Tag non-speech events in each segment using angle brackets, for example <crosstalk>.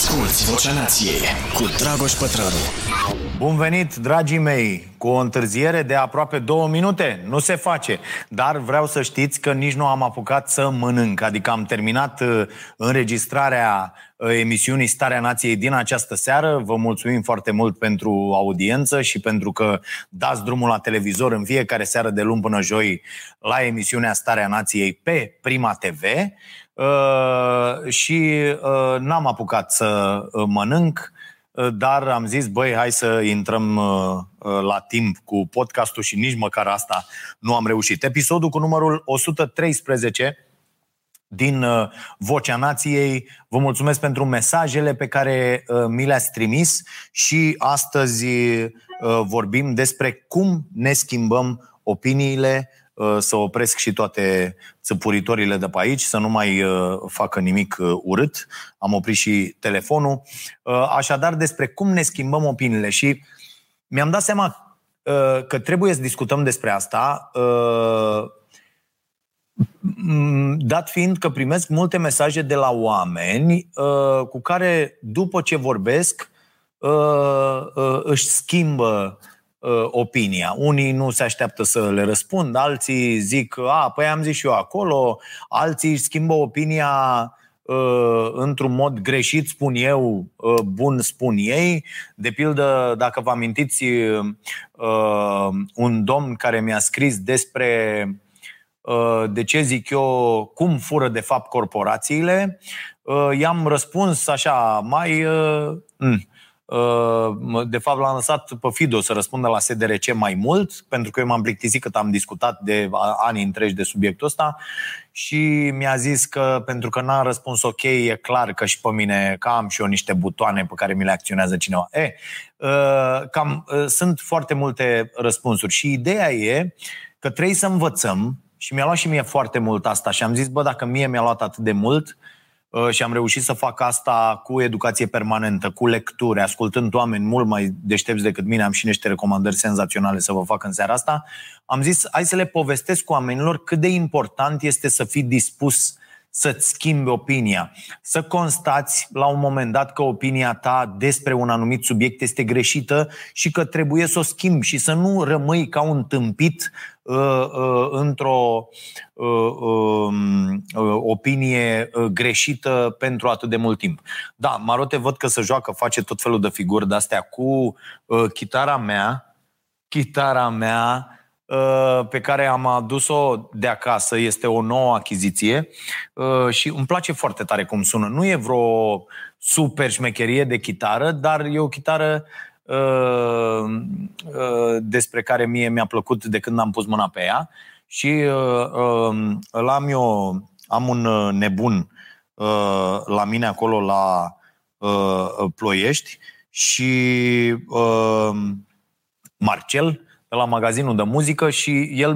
Asculți Vocea Nației cu Dragoș Pătrălu. Bun venit, dragii mei, cu o întârziere de aproape două minute. Nu se face. Dar vreau să știți că nici nu am apucat să mănânc. Adică am terminat uh, înregistrarea uh, emisiunii Starea Nației din această seară. Vă mulțumim foarte mult pentru audiență și pentru că dați drumul la televizor în fiecare seară de luni până joi la emisiunea Starea Nației pe Prima TV. Uh, și uh, n-am apucat să uh, mănânc, dar am zis, băi, hai să intrăm la timp cu podcastul și nici măcar asta nu am reușit. Episodul cu numărul 113 din Vocea Nației. Vă mulțumesc pentru mesajele pe care mi le-ați trimis și astăzi vorbim despre cum ne schimbăm opiniile Uh, să opresc și toate țăpuritorile de pe aici, să nu mai uh, facă nimic uh, urât. Am oprit și telefonul. Așadar, despre cum ne schimbăm opiniile și mi-am dat seama că trebuie să discutăm despre asta, dat fiind că primesc multe mesaje de la oameni cu care, după ce vorbesc, își schimbă uh, opinia. Unii nu se așteaptă să le răspund, alții zic, a, păi am zis și eu acolo, alții își schimbă opinia uh, într-un mod greșit, spun eu, uh, bun, spun ei. De pildă, dacă vă amintiți, uh, un domn care mi-a scris despre uh, de ce zic eu, cum fură de fapt corporațiile, uh, i-am răspuns așa, mai... Uh, mm, Uh, de fapt, l-am lăsat pe Fido să răspundă la SDRC mai mult, pentru că eu m-am plictisit cât am discutat de ani întregi de subiectul ăsta și mi-a zis că pentru că n-am răspuns ok, e clar că și pe mine, că am și eu niște butoane pe care mi le acționează cineva. E, uh, cam, uh, sunt foarte multe răspunsuri și ideea e că trebuie să învățăm și mi-a luat și mie foarte mult asta și am zis, bă, dacă mie mi-a luat atât de mult, uh, Uh, și am reușit să fac asta cu educație permanentă, cu lecturi, ascultând oameni mult mai deștepți decât mine, am și niște recomandări senzaționale să vă fac în seara asta, am zis, hai să le povestesc cu oamenilor cât de important este să fii dispus să-ți schimbi opinia. Să constați la un moment dat că opinia ta despre un anumit subiect este greșită și că trebuie să o schimbi și să nu rămâi ca un tâmpit uh, uh, într-o uh, um, uh, opinie uh, greșită pentru atât de mult timp. Da, Marote văd că se joacă, face tot felul de figuri de-astea cu uh, chitara mea, chitara mea Uh, pe care am adus-o de acasă, este o nouă achiziție uh, și îmi place foarte tare cum sună. Nu e vreo super șmecherie de chitară, dar e o chitară uh, despre care mie mi-a plăcut de când am pus mâna pe ea și îl am eu, am un nebun la mine acolo la Ploiești și Marcel, la magazinul de muzică și el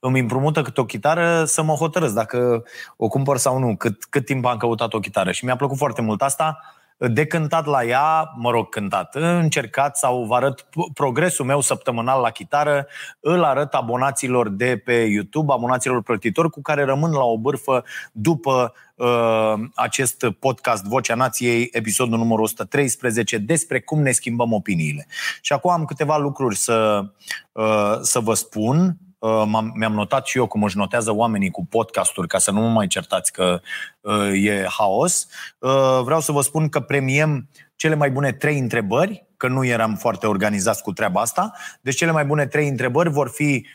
îmi împrumută câte o chitară să mă hotărăsc dacă o cumpăr sau nu, cât, cât timp am căutat o chitară. Și mi-a plăcut foarte mult asta de cântat la ea, mă rog, cântat, încercat sau vă arăt progresul meu săptămânal la chitară, îl arăt abonaților de pe YouTube, abonaților plătitori cu care rămân la o bârfă după uh, acest podcast Vocea Nației, episodul numărul 113, despre cum ne schimbăm opiniile. Și acum am câteva lucruri să, uh, să vă spun Uh, mi-am notat și eu cum își notează oamenii cu podcasturi, ca să nu mă mai certați că uh, e haos. Uh, vreau să vă spun că premiem cele mai bune trei întrebări, că nu eram foarte organizați cu treaba asta. Deci cele mai bune trei întrebări vor fi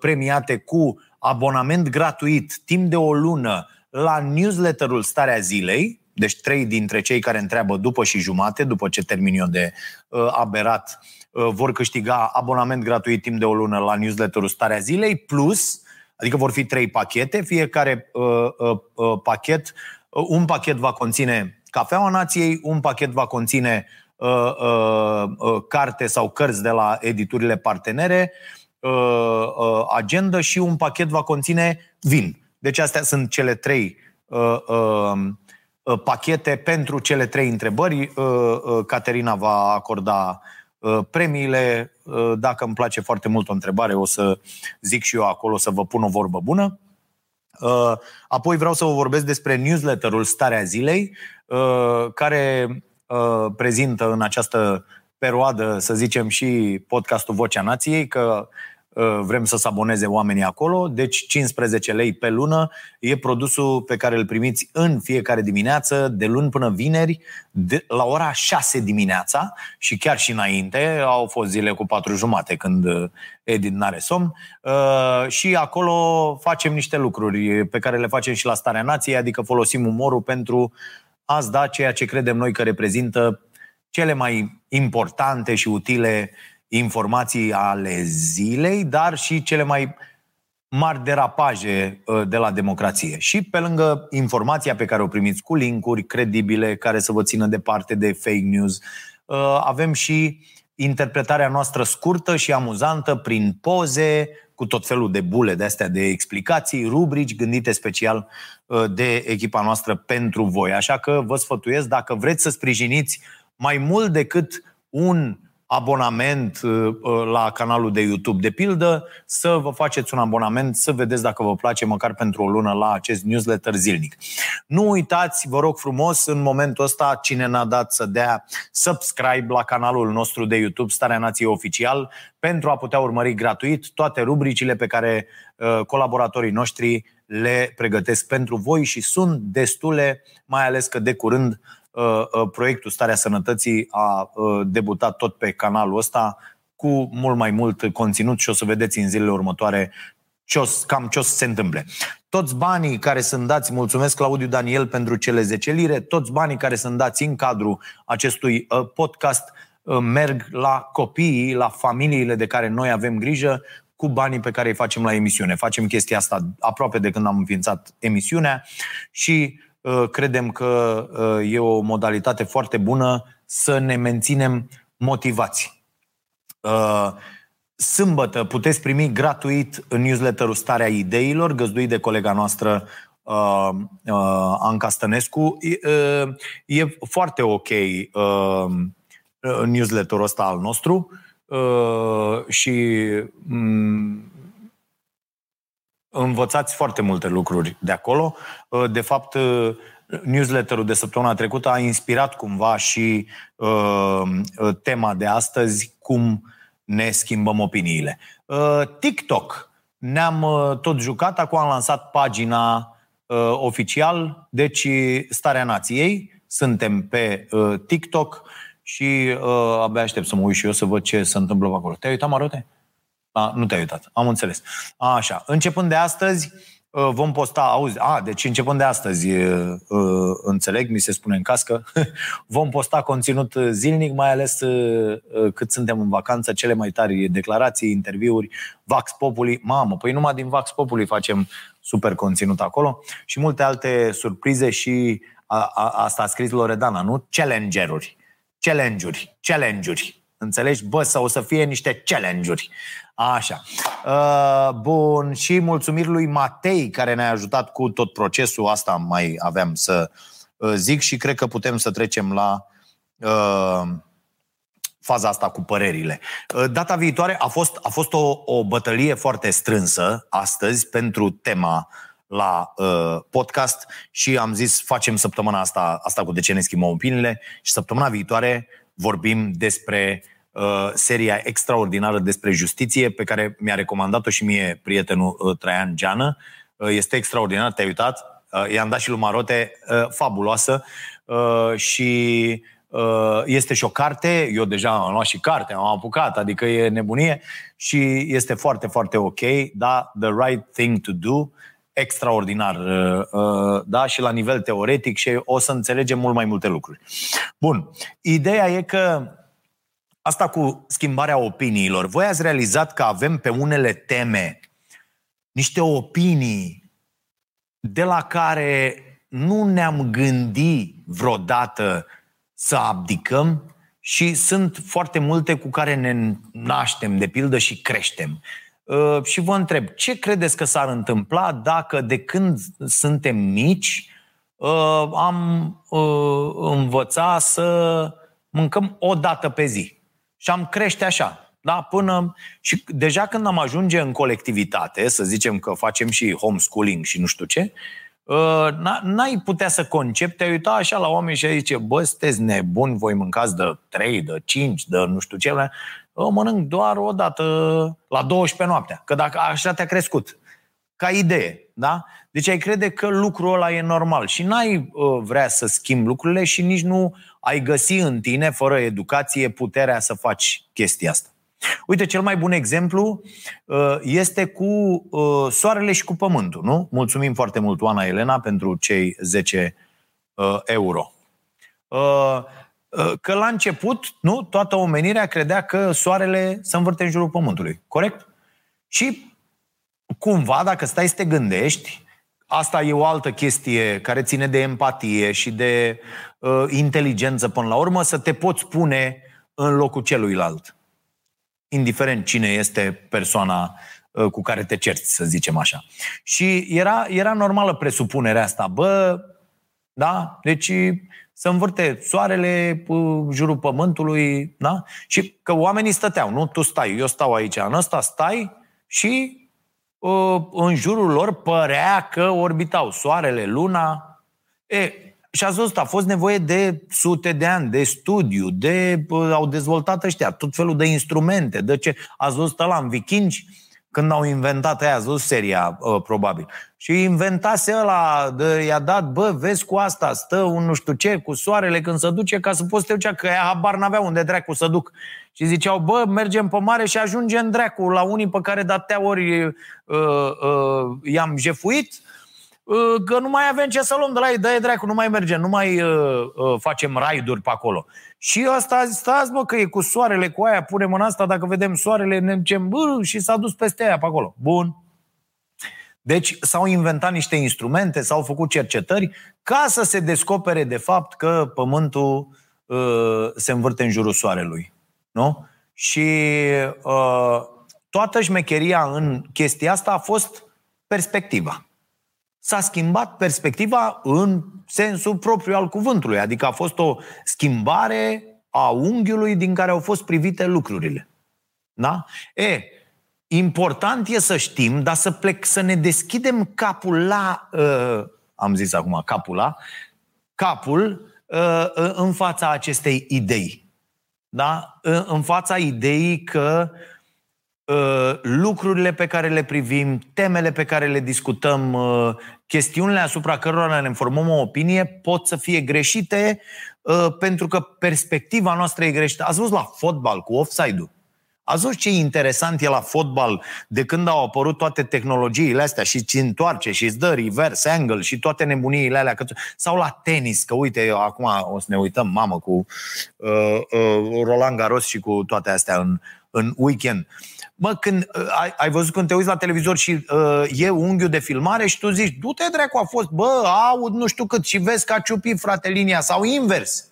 premiate cu abonament gratuit timp de o lună la newsletterul Starea Zilei, deci trei dintre cei care întreabă după și jumate, după ce termin eu de uh, aberat, uh, vor câștiga abonament gratuit timp de o lună la newsletterul Starea Zilei, plus, adică vor fi trei pachete, fiecare uh, uh, uh, pachet, uh, un pachet va conține Cafeaua Nației, un pachet va conține uh, uh, uh, carte sau cărți de la editurile partenere, uh, uh, agenda și un pachet va conține vin. Deci astea sunt cele trei uh, uh, Uh, pachete pentru cele trei întrebări. Uh, uh, Caterina va acorda premiile. Dacă îmi place foarte mult o întrebare, o să zic și eu acolo să vă pun o vorbă bună. Apoi vreau să vă vorbesc despre newsletterul Starea Zilei, care prezintă în această perioadă, să zicem, și podcastul Vocea Nației, că Uh, vrem să se aboneze oamenii acolo, deci 15 lei pe lună e produsul pe care îl primiți în fiecare dimineață, de luni până vineri, de, la ora 6 dimineața și chiar și înainte, au fost zile cu 4 jumate când uh, Edith n-are somn. Uh, și acolo facem niște lucruri pe care le facem și la Starea Nației, adică folosim umorul pentru a da ceea ce credem noi că reprezintă cele mai importante și utile informații ale zilei, dar și cele mai mari derapaje uh, de la democrație. Și pe lângă informația pe care o primiți cu linkuri credibile care să vă țină departe de fake news, uh, avem și interpretarea noastră scurtă și amuzantă prin poze, cu tot felul de bule de astea de explicații, rubrici gândite special uh, de echipa noastră pentru voi. Așa că vă sfătuiesc, dacă vreți să sprijiniți mai mult decât un abonament uh, uh, la canalul de YouTube, de pildă, să vă faceți un abonament, să vedeți dacă vă place măcar pentru o lună la acest newsletter zilnic. Nu uitați, vă rog frumos, în momentul ăsta, cine n-a dat să dea subscribe la canalul nostru de YouTube, Starea Nației Oficial, pentru a putea urmări gratuit toate rubricile pe care uh, colaboratorii noștri le pregătesc pentru voi și sunt destule, mai ales că de curând Uh, uh, proiectul Starea Sănătății a uh, debutat tot pe canalul ăsta cu mult mai mult conținut și o să vedeți în zilele următoare ce o, cam ce o să se întâmple. Toți banii care sunt dați, mulțumesc Claudiu Daniel pentru cele 10 lire, toți banii care sunt dați în cadrul acestui podcast merg la copiii, la familiile de care noi avem grijă, cu banii pe care îi facem la emisiune. Facem chestia asta aproape de când am înființat emisiunea și Uh, credem că uh, e o modalitate foarte bună să ne menținem motivați. Uh, sâmbătă puteți primi gratuit în newsletterul Starea Ideilor, găzduit de colega noastră Anca Stănescu. E foarte ok newsletterul ăsta al nostru și mm, învățați foarte multe lucruri de acolo. Uh, de fapt, uh, newsletterul de săptămâna trecută a inspirat cumva și uh, tema de astăzi, cum ne schimbăm opiniile. Uh, TikTok. Ne-am uh, tot jucat, acum am lansat pagina uh, oficial, deci Starea Nației. Suntem pe uh, TikTok și uh, abia aștept să mă uit și eu să văd ce se întâmplă acolo. Te-ai uitat, Marote? A, nu te-ai uitat. Am înțeles. A, așa. Începând de astăzi, uh, vom posta, auzi, a, deci începând de astăzi, uh, înțeleg, mi se spune în cască, <laughs> vom posta conținut zilnic, mai ales uh, cât suntem în vacanță, cele mai tari declarații, interviuri, Vax Populi, mamă, păi numai din Vax Populi facem super conținut acolo și multe alte surprize și a, a, asta a scris Loredana, nu? Challenge-uri. Challenge-uri. Challenge-uri. Înțelegi? Bă, sau o să fie niște challenge-uri. Așa. Uh, bun, și mulțumiri lui Matei care ne-a ajutat cu tot procesul. Asta mai aveam să uh, zic și cred că putem să trecem la uh, faza asta cu părerile. Uh, data viitoare a fost, a fost o, o bătălie foarte strânsă astăzi pentru tema la uh, podcast și am zis facem săptămâna asta, asta cu de ce ne schimbăm opiniile și săptămâna viitoare vorbim despre uh, seria extraordinară despre justiție pe care mi-a recomandat-o și mie prietenul uh, Traian Geană. Uh, este extraordinar, te-ai uitat? Uh, i-am dat și lui Marote, uh, fabuloasă uh, și uh, este și o carte, eu deja am luat și carte, am apucat, adică e nebunie și este foarte, foarte ok, da, the right thing to do, extraordinar, uh, uh, da, și la nivel teoretic și o să înțelegem mult mai multe lucruri. Bun, ideea e că Asta cu schimbarea opiniilor. Voi ați realizat că avem pe unele teme niște opinii de la care nu ne-am gândit vreodată să abdicăm și sunt foarte multe cu care ne naștem, de pildă, și creștem. Uh, și vă întreb, ce credeți că s-ar întâmpla dacă de când suntem mici uh, am uh, învățat să mâncăm o dată pe zi? Și am crește așa. Da, până... Și deja când am ajunge în colectivitate, să zicem că facem și homeschooling și nu știu ce, Uh, n-ai putea să concepi, te uita așa la oameni și ai zice, bă, sunteți nebuni, voi mâncați de 3, de 5, de nu știu ce, eu mănânc doar o dată la 12 noaptea, că dacă așa te-a crescut, ca idee, da? Deci ai crede că lucrul ăla e normal și n-ai uh, vrea să schimbi lucrurile și nici nu ai găsi în tine, fără educație, puterea să faci chestia asta. Uite, cel mai bun exemplu uh, este cu uh, soarele și cu pământul, nu? Mulțumim foarte mult, Oana Elena, pentru cei 10 uh, euro. Că la început, nu, toată omenirea credea că soarele se învârte în jurul pământului. Corect? Și cumva, dacă stai să te gândești, asta e o altă chestie care ține de empatie și de uh, inteligență până la urmă, să te poți pune în locul celuilalt indiferent cine este persoana uh, cu care te cerți, să zicem așa. Și era, era normală presupunerea asta. Bă, da? Deci să învârte soarele jurul pământului, da? Și că oamenii stăteau, nu? Tu stai, eu stau aici, în ăsta stai și uh, în jurul lor părea că orbitau soarele, luna. E, și ați văzut, a fost nevoie de sute de ani, de studiu, de, au dezvoltat ăștia tot felul de instrumente, de ce. Ați văzut ăla în vikingi, când au inventat aia, ați văzut seria, uh, probabil. Și inventase ăla, de, i-a dat, bă, vezi cu asta, stă un nu știu ce, cu soarele când se duce, ca să poți să te ducea, că ea habar n-avea unde dracu să duc. Și ziceau, bă, mergem pe mare și ajungem dracu la unii pe care de ori uh, uh, i-am jefuit, Uh, că nu mai avem ce să luăm de la ei, dă dracu, nu mai mergem, nu mai uh, uh, facem raiduri pe acolo. Și asta a zis, stați mă că e cu soarele, cu aia, punem în asta, dacă vedem soarele, ne zicem, bă, și s-a dus peste aia pe acolo. Bun. Deci s-au inventat niște instrumente, s-au făcut cercetări ca să se descopere de fapt că Pământul uh, se învârte în jurul Soarelui. Nu? Și uh, toată șmecheria în chestia asta a fost perspectiva s-a schimbat perspectiva în sensul propriu al cuvântului. Adică a fost o schimbare a unghiului din care au fost privite lucrurile. Da? E, important e să știm, dar să plec, să ne deschidem capul la, uh, am zis acum capul la, capul uh, în fața acestei idei. Da? Uh, în fața ideii că uh, Uh, lucrurile pe care le privim, temele pe care le discutăm, uh, chestiunile asupra cărora ne formăm o opinie pot să fie greșite uh, pentru că perspectiva noastră e greșită. Ați văzut la fotbal cu offside-ul? Ați văzut ce interesant e la fotbal de când au apărut toate tehnologiile astea și ți întoarce și îți dă reverse angle și toate nebuniile alea. Sau la tenis, că uite, eu acum o să ne uităm, mamă, cu uh, uh, Roland Garros și cu toate astea în, în weekend. Uh, Mă, când uh, ai, ai văzut când te uiți la televizor și uh, e unghiul de filmare și tu zici, du-te dracu, a fost, bă, aud nu știu cât și vezi că a ciupit frate linia sau invers.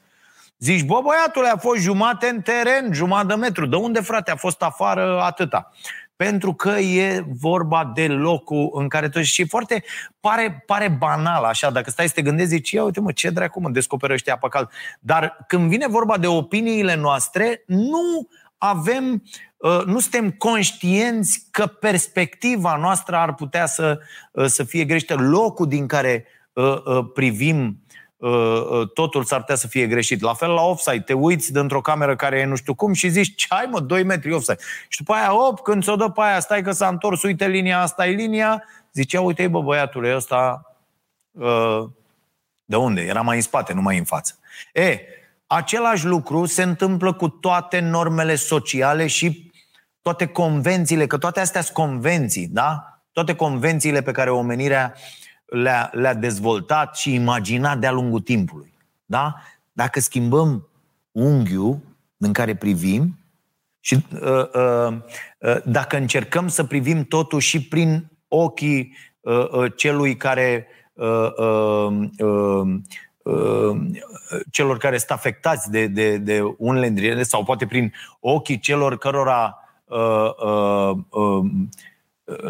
Zici, bă, băiatul a fost jumate în teren, jumătate de metru. De unde, frate, a fost afară atâta? Pentru că e vorba de locul în care tu și foarte pare, pare banal așa, dacă stai să te gândești, zici, ia uite mă, ce dracu mă descoperă ăștia apă cald. Dar când vine vorba de opiniile noastre, nu avem Uh, nu suntem conștienți că perspectiva noastră ar putea să, uh, să fie greșită. Locul din care uh, privim totul s-ar putea să fie greșit. La fel la offside, te uiți dintr-o cameră care e nu știu cum și zici, ce ai mă, 2 metri offside. Și după aia, op, când ți-o dă pe aia, stai că s-a întors, uite linia asta e linia, zicea, uite bă, băiatule, ăsta de unde? Era mai în spate, nu mai în față. E, același lucru se întâmplă cu toate normele sociale și toate convențiile, că toate astea sunt convenții, da? Toate convențiile pe care omenirea le-a, le-a dezvoltat și imaginat de-a lungul timpului. Da? Dacă schimbăm unghiul în care privim și uh, uh, uh, dacă încercăm să privim totul și prin ochii uh, uh, celui care uh, uh, uh, uh, celor care sunt afectați de, de, de unele dintre sau poate prin ochii celor cărora Uh, uh, uh,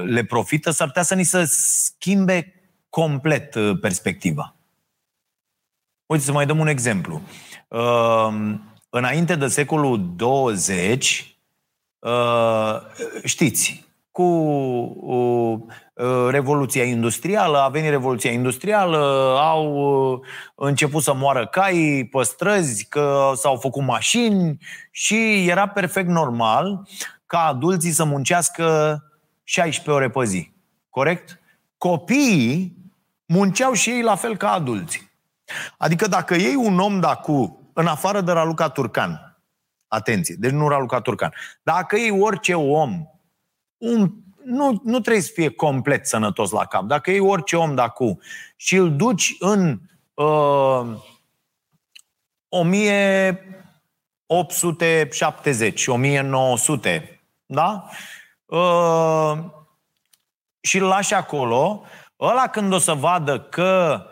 le profită, s-ar putea să ni se schimbe complet perspectiva. Uite, să mai dăm un exemplu. Înainte de secolul 20, știți, cu uh, Revoluția Industrială, a venit Revoluția Industrială, au uh, început să moară cai pe străzi, că s-au făcut mașini și era perfect normal ca adulții să muncească 16 ore pe zi. Corect? Copiii munceau și ei la fel ca adulții. Adică dacă ei un om dacu, în afară de Raluca Turcan, atenție, deci nu Raluca Turcan, dacă ei orice om, un, nu, nu trebuie să fie complet sănătos la cap, dacă ei orice om dacu și îl duci în uh, 1870, 1900, da? Uh, și îl lași acolo, ăla când o să vadă că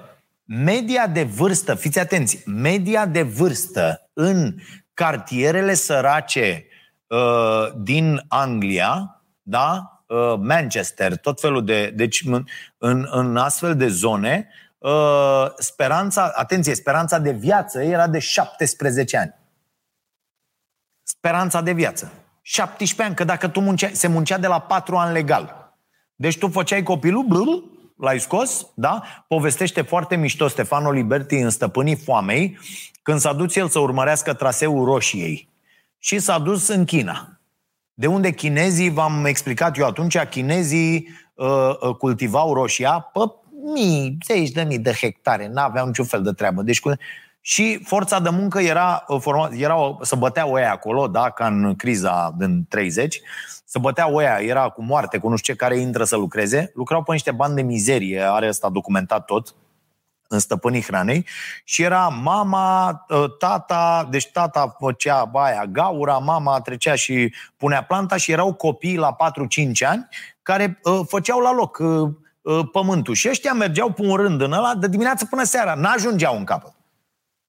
media de vârstă, fiți atenți, media de vârstă în cartierele sărace uh, din Anglia, da? Uh, Manchester, tot felul de. Deci, în, în astfel de zone, uh, speranța, atenție, speranța de viață era de 17 ani. Speranța de viață. 17 ani, că dacă tu muncea, se muncea de la 4 ani legal. Deci tu făceai copilul, blul, l-ai scos, da? Povestește foarte mișto Stefano Liberti în Stăpânii Foamei, când s-a dus el să urmărească traseul roșiei. Și s-a dus în China. De unde chinezii, v-am explicat eu atunci, chinezii uh, uh, cultivau roșia pe mii, zeci de mii de hectare, n-aveau niciun fel de treabă. Deci, și forța de muncă era, uh, era să bătea oia acolo, da, ca în criza din 30, să bătea oia, era cu moarte, cu nu știu ce, care intră să lucreze, lucrau pe niște bani de mizerie, are ăsta documentat tot, în stăpânii hranei și era mama, ă, tata, deci tata făcea baia gaura, mama trecea și punea planta și erau copii la 4-5 ani care uh, făceau la loc uh, uh, pământul și ăștia mergeau pe un rând în ăla de dimineață până seara, n-ajungeau în capăt.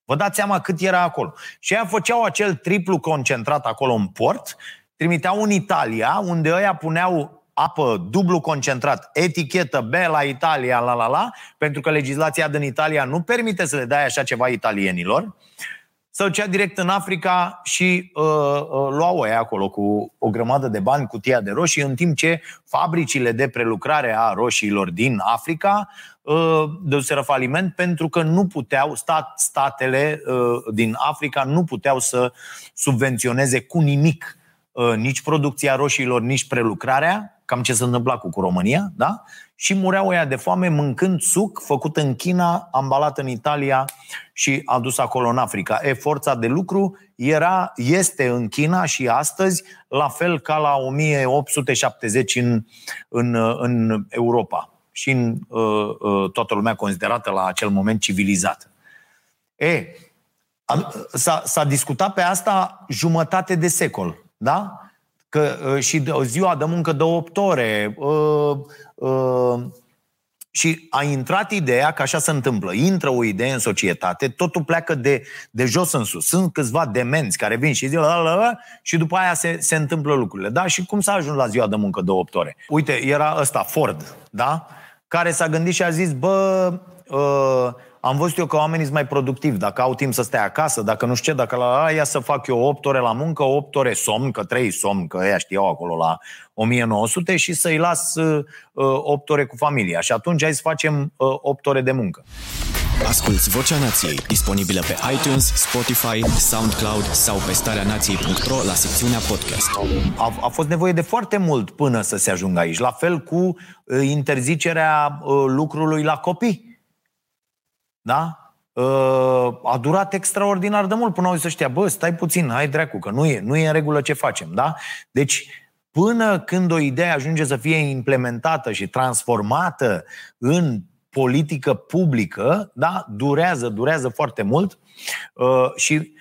Vă dați seama cât era acolo. Și aia făceau acel triplu concentrat acolo în port, trimiteau în Italia, unde ăia puneau apă dublu concentrat, etichetă B la Italia, la la la, pentru că legislația din Italia nu permite să le dai așa ceva italienilor, să ducea direct în Africa și uh, uh, luau ei acolo cu o grămadă de bani, cutia de roșii, în timp ce fabricile de prelucrare a roșiilor din Africa uh, dăduseră faliment pentru că nu puteau, stat, statele uh, din Africa nu puteau să subvenționeze cu nimic uh, nici producția roșiilor, nici prelucrarea, cam ce se întâmpla cu, cu România, da? Și mureau ăia de foame mâncând suc făcut în China, ambalat în Italia și adus acolo în Africa. E, forța de lucru era, este în China și astăzi, la fel ca la 1870 în, în, în Europa și în uh, uh, toată lumea considerată la acel moment civilizată. E, a, s-a, s-a discutat pe asta jumătate de secol, da? Că uh, și ziua de muncă de 8 ore uh, uh, și a intrat ideea că așa se întâmplă. Intră o idee în societate, totul pleacă de, de jos în sus. Sunt câțiva demenți care vin și zic la, la, la, și după aia se, se întâmplă lucrurile. Da? Și cum s-a ajuns la ziua de muncă de 8 ore? Uite, era ăsta, Ford, da? care s-a gândit și a zis, bă, uh, am văzut eu că oamenii sunt mai productivi, dacă au timp să stea acasă, dacă nu știu ce, dacă la aia să fac eu 8 ore la muncă, 8 ore somn, că 3 somn, că ăia știau acolo la 1900 și să-i las uh, 8 ore cu familia. Și atunci hai să facem uh, 8 ore de muncă. Asculți Vocea Nației, disponibilă pe iTunes, Spotify, SoundCloud sau pe starea nației.ro la secțiunea podcast. A, a fost nevoie de foarte mult până să se ajungă aici. La fel cu uh, interzicerea uh, lucrului la copii da? Ă, a durat extraordinar de mult până au zis ăștia, bă, stai puțin, hai dracu, că nu e, nu e în regulă ce facem, da? Deci, până când o idee ajunge să fie implementată și transformată în politică publică, da, durează, durează foarte mult uh, și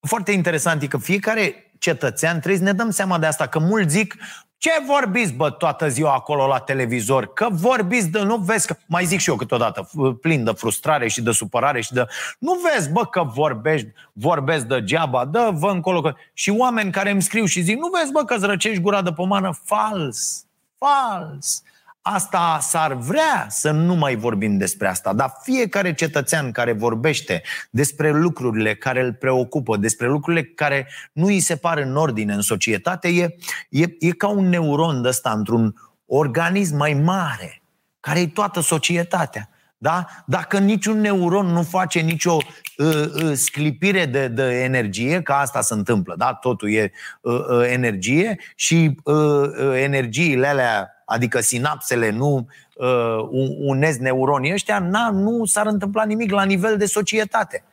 foarte interesant e că fiecare cetățean trebuie să ne dăm seama de asta, că mulți zic, ce vorbiți, bă, toată ziua acolo la televizor? Că vorbiți de... Nu vezi că... Mai zic și eu câteodată, plin de frustrare și de supărare și de... Nu vezi, bă, că vorbești, vorbesc degeaba, dă vă încolo că... Și oameni care îmi scriu și zic, nu vezi, bă, că îți răcești gura de pomană? Fals! Fals! Asta s-ar vrea să nu mai vorbim despre asta, dar fiecare cetățean care vorbește despre lucrurile care îl preocupă, despre lucrurile care nu îi se par în ordine în societate, e, e, e ca un neuron de ăsta într-un organism mai mare, care e toată societatea. Da? Dacă niciun neuron nu face nicio uh, uh, sclipire de, de energie, că asta se întâmplă, da? totul e uh, uh, energie și uh, uh, energiile alea adică sinapsele nu uh, unesc neuronii ăștia, na, nu s-ar întâmpla nimic la nivel de societate.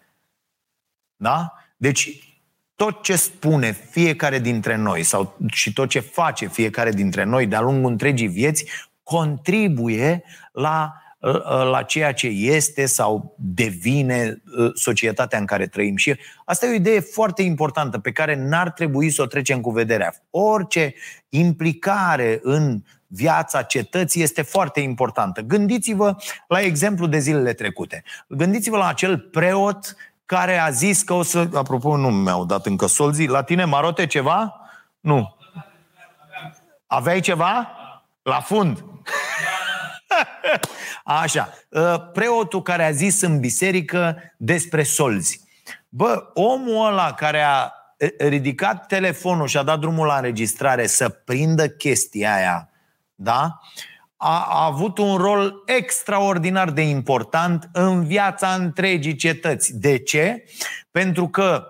Da? Deci, tot ce spune fiecare dintre noi sau și tot ce face fiecare dintre noi de-a lungul întregii vieți contribuie la, uh, uh, la ceea ce este sau devine uh, societatea în care trăim. Și asta e o idee foarte importantă pe care n-ar trebui să o trecem cu vederea. Orice implicare în viața cetății este foarte importantă. Gândiți-vă la exemplu de zilele trecute. Gândiți-vă la acel preot care a zis că o să... Apropo, nu mi-au dat încă solzii. La tine, Marote, ceva? Nu. Aveai ceva? La fund. <laughs> Așa. Ă, preotul care a zis în biserică despre solzi. Bă, omul ăla care a ridicat telefonul și a dat drumul la înregistrare să prindă chestia aia da? a, a avut un rol extraordinar de important în viața întregii cetăți. De ce? Pentru că,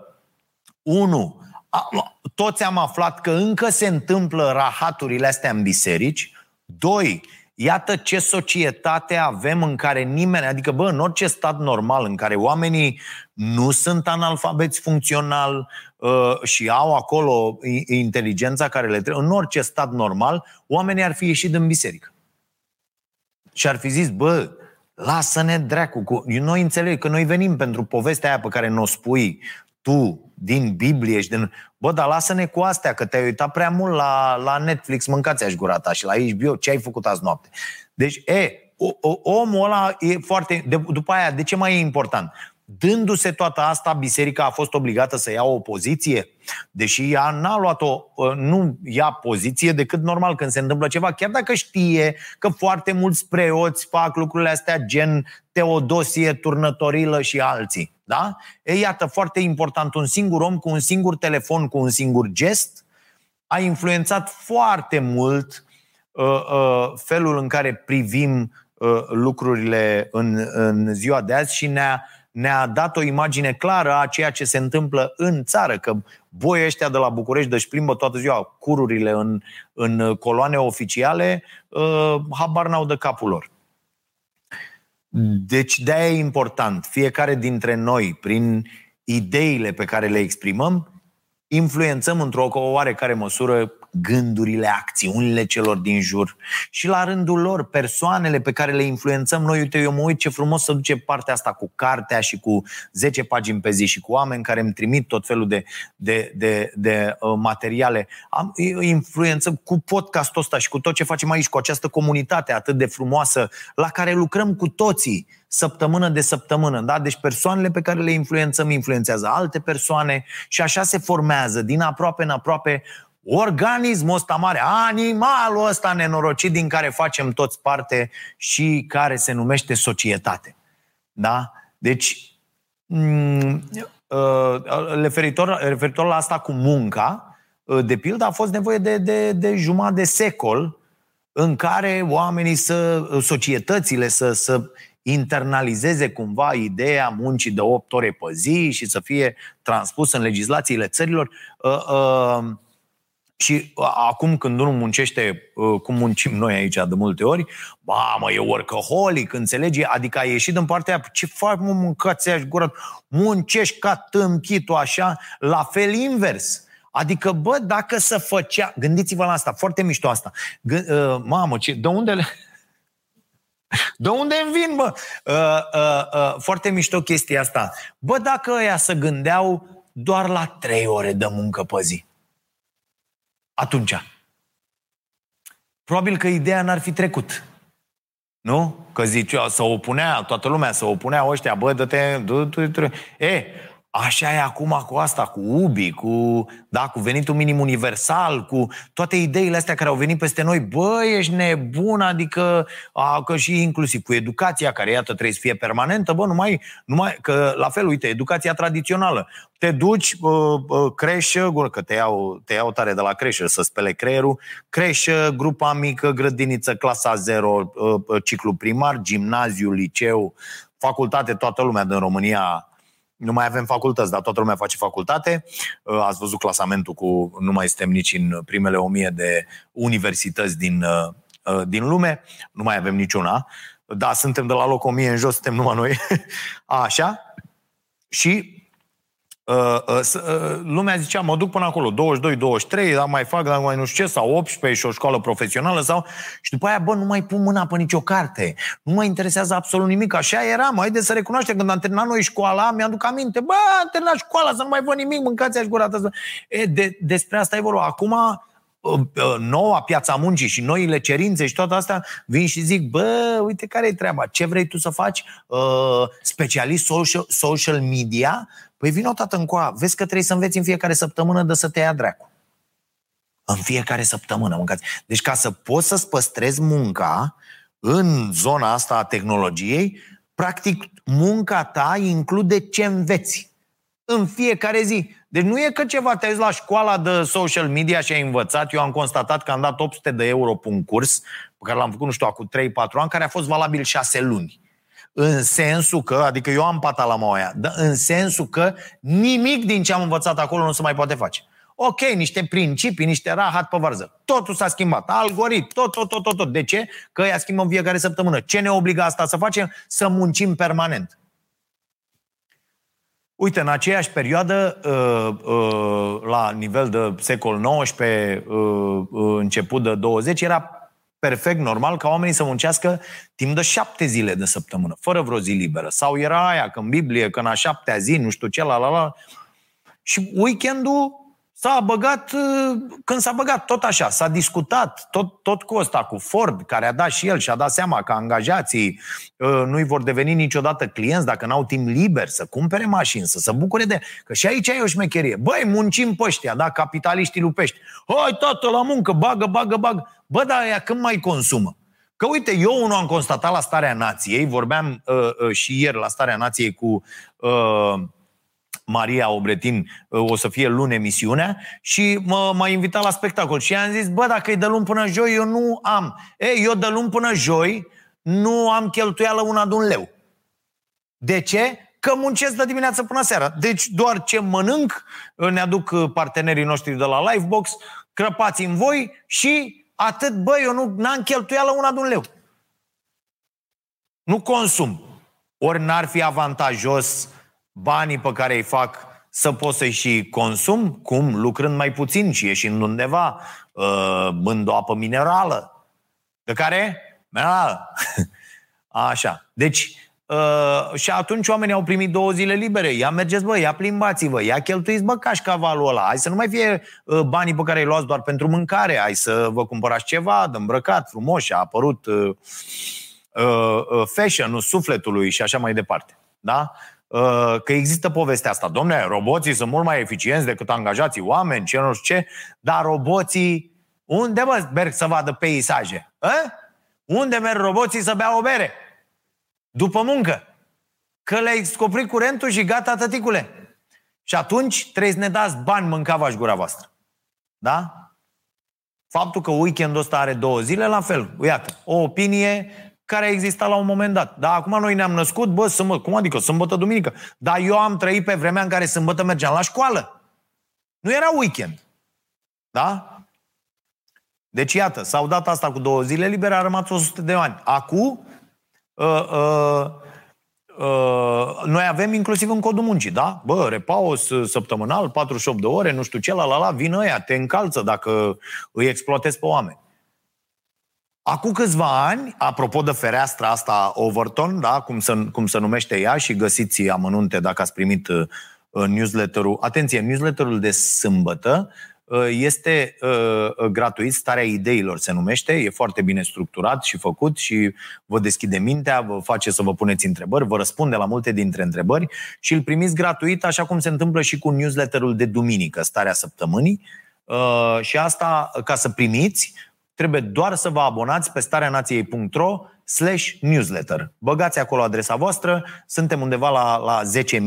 unu, a, toți am aflat că încă se întâmplă rahaturile astea în biserici. Doi, Iată ce societate avem în care nimeni, adică bă, în orice stat normal în care oamenii nu sunt analfabeți funcțional uh, și au acolo inteligența care le trebuie, în orice stat normal, oamenii ar fi ieșit din biserică. Și ar fi zis, bă, lasă-ne dracu. Cu... Noi înțeleg că noi venim pentru povestea aia pe care ne-o spui tu din Biblie și din... Bă, dar lasă-ne cu astea, că te-ai uitat prea mult la, la Netflix, mâncați-aș gura ta și la HBO, ce ai făcut azi noapte? Deci, e, o, o, omul ăla e foarte... De, după aia, de ce mai e important? Dându-se toată asta, biserica a fost obligată să ia o poziție, deși ea n-a luat-o, ă, nu ia poziție decât normal când se întâmplă ceva, chiar dacă știe că foarte mulți preoți fac lucrurile astea gen Teodosie, Turnătorilă și alții. Da? E, iată, foarte important, un singur om cu un singur telefon, cu un singur gest, a influențat foarte mult uh, uh, felul în care privim uh, lucrurile în, în ziua de azi și ne-a, ne-a dat o imagine clară a ceea ce se întâmplă în țară, că boi ăștia de la București deci plimbă toată ziua cururile în, în coloane oficiale, uh, habar n-au de capul lor. Deci de-aia e important. Fiecare dintre noi, prin ideile pe care le exprimăm, influențăm într-o oarecare măsură gândurile, acțiunile celor din jur și la rândul lor persoanele pe care le influențăm noi. Uite, eu mă uit ce frumos să duce partea asta cu cartea și cu 10 pagini pe zi și cu oameni care îmi trimit tot felul de, de, de, de uh, materiale. Am, influențăm cu podcastul ăsta și cu tot ce facem aici, cu această comunitate atât de frumoasă la care lucrăm cu toții săptămână de săptămână. Da? Deci persoanele pe care le influențăm influențează alte persoane și așa se formează din aproape în aproape organismul ăsta mare, animalul ăsta nenorocit din care facem toți parte și care se numește societate. Da? Deci, mm, uh, referitor, referitor la asta cu munca, uh, de pildă, a fost nevoie de, de, de jumătate de secol în care oamenii să, societățile să, să internalizeze cumva ideea muncii de 8 ore pe zi și să fie transpus în legislațiile țărilor. Uh, uh, și acum când unul muncește cum muncim noi aici de multe ori, ba, mă, e workaholic, înțelegi? Adică ai ieșit în partea aia, ce faci, mă, mâncați aș gură, muncești ca tâmpitul așa, la fel invers. Adică, bă, dacă să făcea... Gândiți-vă la asta, foarte mișto asta. G- uh, mamă, ce, de unde le... <laughs> De unde îmi vin, bă? Uh, uh, uh, foarte mișto chestia asta. Bă, dacă ăia să gândeau doar la trei ore de muncă pe zi atunci. Probabil că ideea n-ar fi trecut. Nu? Că zicea, să opunea, toată lumea să opunea ăștia, bă, dă-te, dă-te, dă-te. E, Așa e acum cu asta, cu UBI, cu, da, cu venitul minim universal, cu toate ideile astea care au venit peste noi. Bă, ești nebun, adică a, că și inclusiv cu educația, care iată trebuie să fie permanentă, bă, numai, numai că la fel, uite, educația tradițională. Te duci, uh, uh, creșă, că te iau, te iau tare de la creșă să spele creierul, creșă, grupa mică, grădiniță, clasa 0, uh, ciclu primar, gimnaziu, liceu, facultate, toată lumea din România nu mai avem facultăți, dar toată lumea face facultate. Uh, ați văzut clasamentul cu, nu mai suntem nici în primele o mie de universități din, uh, uh, din lume, nu mai avem niciuna. Da, suntem de la loc 1000 în jos, suntem numai noi. <laughs> Așa. Și Uh, uh, uh, lumea zicea, mă duc până acolo, 22-23, dar mai fac, dar mai nu știu ce, sau 18 și o școală profesională, sau... Și după aia, bă, nu mai pun mâna pe nicio carte. Nu mă interesează absolut nimic. Așa era, mai de să recunoaște. Când am terminat noi școala, mi-aduc aminte, bă, am terminat școala, să nu mai văd nimic, mâncați-aș gura E, de, despre asta e vorba. Acum, noua piața muncii și noile cerințe și toate astea, vin și zic, bă, uite care e treaba, ce vrei tu să faci? Uh, specialist social, social media? Păi vin o tată încoa, vezi că trebuie să înveți în fiecare săptămână de să te ia dracu. În fiecare săptămână mâncați. Deci ca să poți să-ți păstrezi munca în zona asta a tehnologiei, practic munca ta include ce înveți în fiecare zi. Deci nu e că ceva te la școala de social media și ai învățat. Eu am constatat că am dat 800 de euro pe un curs pe care l-am făcut, nu știu, acum 3-4 ani, care a fost valabil 6 luni în sensul că, adică eu am pata la moaia, dar în sensul că nimic din ce am învățat acolo nu se mai poate face. Ok, niște principii, niște rahat pe varză. Totul s-a schimbat. Algoritm, tot, tot, tot, tot, tot. De ce? Că ea schimbăm fiecare săptămână. Ce ne obligă asta să facem? Să muncim permanent. Uite, în aceeași perioadă, uh, uh, la nivel de secol XIX, uh, început de 20, era perfect normal ca oamenii să muncească timp de șapte zile de săptămână, fără vreo zi liberă. Sau era aia că în Biblie, că în a șaptea zi, nu știu ce, la la la. Și weekendul s-a băgat, uh, când s-a băgat tot așa, s-a discutat tot, tot cu ăsta, cu Ford, care a dat și el și a dat seama că angajații uh, nu-i vor deveni niciodată clienți dacă n-au timp liber să cumpere mașini, să se bucure de... Că și aici e o șmecherie. Băi, muncim pe ăștia, da? Capitaliștii lupești. Hai, tată, la muncă, bagă, bagă, bagă. Bă, dar ea când mai consumă? Că uite, eu unul am constatat la starea nației, vorbeam uh, uh, și ieri la starea nației cu uh, Maria Obretin, uh, o să fie luni emisiunea, și mă, m-a invitat la spectacol. Și am zis, bă, dacă e de luni până joi, eu nu am. Ei, eu de luni până joi nu am cheltuială una de un leu. De ce? Că muncesc de dimineață până seara. Deci doar ce mănânc, ne aduc uh, partenerii noștri de la Livebox, crăpați în voi și atât, bă, eu nu am cheltuială una de un leu. Nu consum. Ori n-ar fi avantajos banii pe care îi fac să pot să-i și consum, cum? Lucrând mai puțin și ieșind undeva, uh, bând o apă minerală. De care? Minerală. <laughs> Așa. Deci, Uh, și atunci oamenii au primit două zile libere. Ia mergeți, bă, ia plimbați-vă, ia cheltuiți, bă, cașcavalul ăla. Hai să nu mai fie uh, banii pe care îi luați doar pentru mâncare. Hai să vă cumpărați ceva de îmbrăcat, frumos, a apărut uh, uh, uh, fashion-ul sufletului și așa mai departe. Da? Uh, că există povestea asta. Domne, roboții sunt mult mai eficienți decât angajații oameni, ce nu știu ce, dar roboții, unde mă merg să vadă peisaje? A? Unde merg roboții să bea o bere? După muncă. Că le-ai scoprit curentul și gata, tăticule. Și atunci trebuie să ne dați bani mâncava gura voastră. Da? Faptul că weekendul ăsta are două zile, la fel. Iată, o opinie care exista la un moment dat. Dar acum noi ne-am născut, bă, sâmbătă, cum adică, sâmbătă, duminică. Dar eu am trăit pe vremea în care sâmbătă mergeam la școală. Nu era weekend. Da? Deci iată, s-au dat asta cu două zile libere, a rămas 100 de ani. Acum, uh, uh, uh, noi avem inclusiv în codul muncii, da? Bă, repaus săptămânal, 48 de ore, nu știu ce, la la la, vin ăia, te încalță dacă îi exploatezi pe oameni. Acum câțiva ani, apropo de fereastra asta Overton, da, cum, se, cum se numește ea și găsiți amănunte dacă ați primit uh, newsletterul. Atenție, newsletterul de sâmbătă este gratuit, starea ideilor se numește, e foarte bine structurat și făcut și vă deschide mintea, vă face să vă puneți întrebări, vă răspunde la multe dintre întrebări și îl primiți gratuit, așa cum se întâmplă și cu newsletterul de duminică, starea săptămânii. Și asta, ca să primiți, trebuie doar să vă abonați pe stareanației.ro slash newsletter. Băgați acolo adresa voastră, suntem undeva la, la 10.000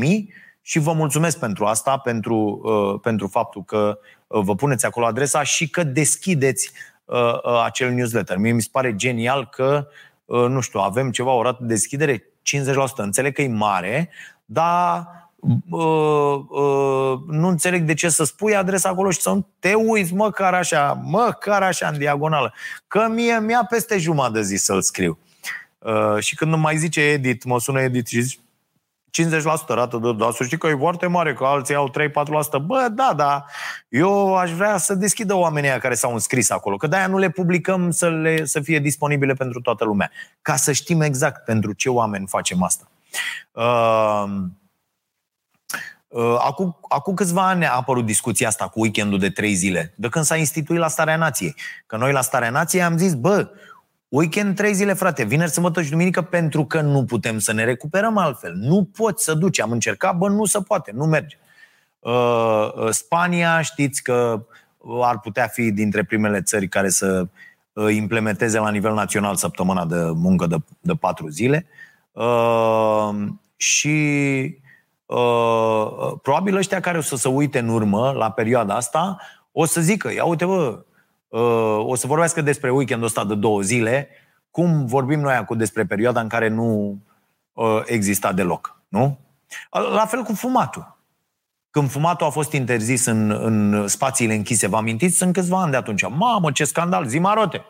și vă mulțumesc pentru asta, pentru, uh, pentru faptul că uh, vă puneți acolo adresa și că deschideți uh, uh, acel newsletter. Mie mi se pare genial că, uh, nu știu, avem ceva, o rată de deschidere 50%. Înțeleg că e mare, dar uh, uh, nu înțeleg de ce să spui adresa acolo și să nu te uiți măcar așa, măcar așa în diagonală. Că mie mi-a peste jumătate de zi să-l scriu. Uh, și când îmi mai zice Edit, mă sună Edit și zice 50% rată de da, să știi că e foarte mare, că alții au 3-4%. Bă, da, da, eu aș vrea să deschidă oamenii care s-au înscris acolo, că de-aia nu le publicăm să, le, să fie disponibile pentru toată lumea, ca să știm exact pentru ce oameni facem asta. Uh, uh, acum, acum câțiva ani a apărut discuția asta cu weekendul de trei zile, de când s-a instituit la Starea Nației. Că noi la Starea Nației am zis, bă, Weekend trei zile, frate, vineri, sâmbătă și duminică, pentru că nu putem să ne recuperăm altfel. Nu poți să duci. Am încercat, bă, nu se poate, nu merge. Uh, uh, Spania, știți că ar putea fi dintre primele țări care să uh, implementeze la nivel național săptămâna de muncă de, de patru zile. Uh, și uh, probabil ăștia care o să se uite în urmă la perioada asta o să zică, ia uite bă, Uh, o să vorbească despre weekendul ăsta de două zile, cum vorbim noi acum despre perioada în care nu uh, exista deloc. Nu? La fel cu fumatul. Când fumatul a fost interzis în, în spațiile închise, vă amintiți? Sunt câțiva ani de atunci. Mamă, ce scandal! Zi marote!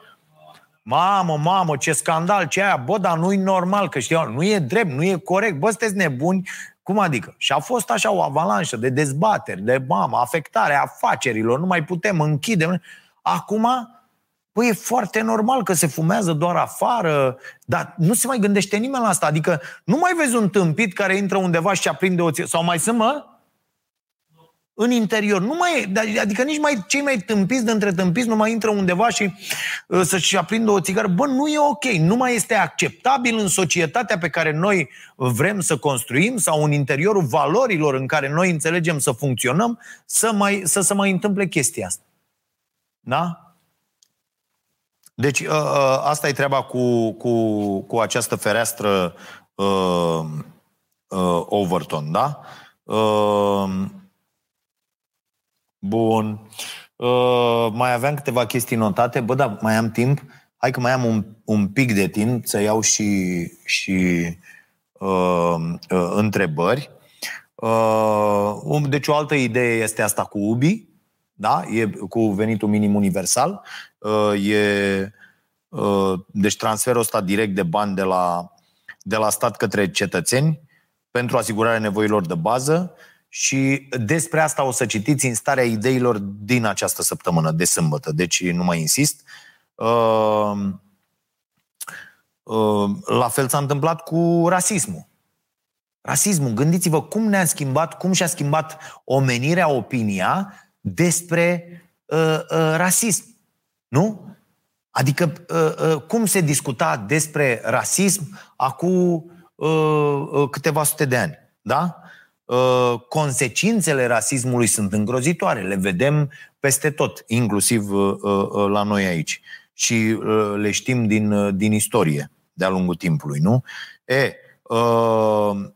Mamă, mamă, ce scandal, ce aia, bă, dar nu-i normal, că știu, nu e drept, nu e corect, bă, sunteți nebuni, cum adică? Și a fost așa o avalanșă de dezbateri, de mamă, afectare a afacerilor, nu mai putem închide. Acum, păi e foarte normal că se fumează doar afară, dar nu se mai gândește nimeni la asta. Adică nu mai vezi un tâmpit care intră undeva și aprinde o țigară. Sau mai sunt, mă? În interior. Nu mai e, adică nici mai, cei mai tâmpiți dintre tâmpiți nu mai intră undeva și uh, să-și aprindă o țigară. Bă, nu e ok. Nu mai este acceptabil în societatea pe care noi vrem să construim sau în interiorul valorilor în care noi înțelegem să funcționăm să, mai, să se mai întâmple chestia asta. Da? Deci ă, ă, asta e treaba cu, cu, cu această fereastră uh, uh, Overton, da? Uh, bun. Uh, mai aveam câteva chestii notate. Bă, da, mai am timp. Hai că mai am un, un pic de timp să iau și, și uh, uh, întrebări. Uh, deci o altă idee este asta cu Ubi da? e cu venitul minim universal, uh, e, uh, deci transferul ăsta direct de bani de la, de la stat către cetățeni pentru asigurarea nevoilor de bază și despre asta o să citiți în starea ideilor din această săptămână, de sâmbătă, deci nu mai insist. Uh, la fel s-a întâmplat cu rasismul. Rasismul, gândiți-vă cum ne-a schimbat, cum și-a schimbat omenirea, opinia despre uh, uh, rasism. Nu? Adică uh, uh, cum se discuta despre rasism acum uh, uh, câteva sute de ani. Da? Uh, consecințele rasismului sunt îngrozitoare. Le vedem peste tot, inclusiv uh, uh, la noi aici. Și uh, le știm din, uh, din istorie de-a lungul timpului. Nu? E, uh,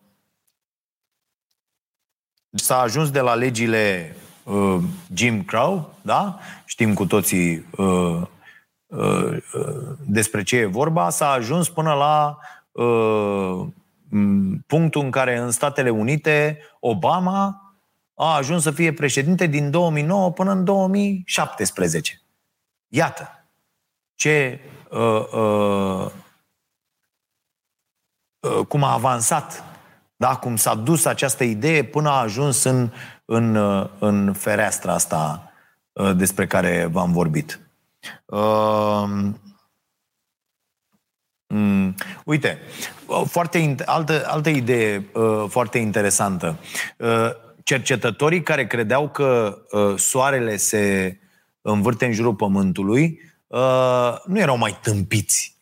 s-a ajuns de la legile uh, Jim Crow, da? Știm cu toții uh, uh, uh, despre ce e vorba, s-a ajuns până la uh, punctul în care în Statele Unite Obama a ajuns să fie președinte din 2009 până în 2017. Iată ce uh, uh, uh, cum a avansat, da? cum s-a dus această idee până a ajuns în în, în fereastra asta uh, despre care v-am vorbit. Uh, Mm, uite, foarte altă, altă idee uh, foarte interesantă. Uh, cercetătorii care credeau că uh, soarele se învârte în jurul pământului uh, nu erau mai tâmpiți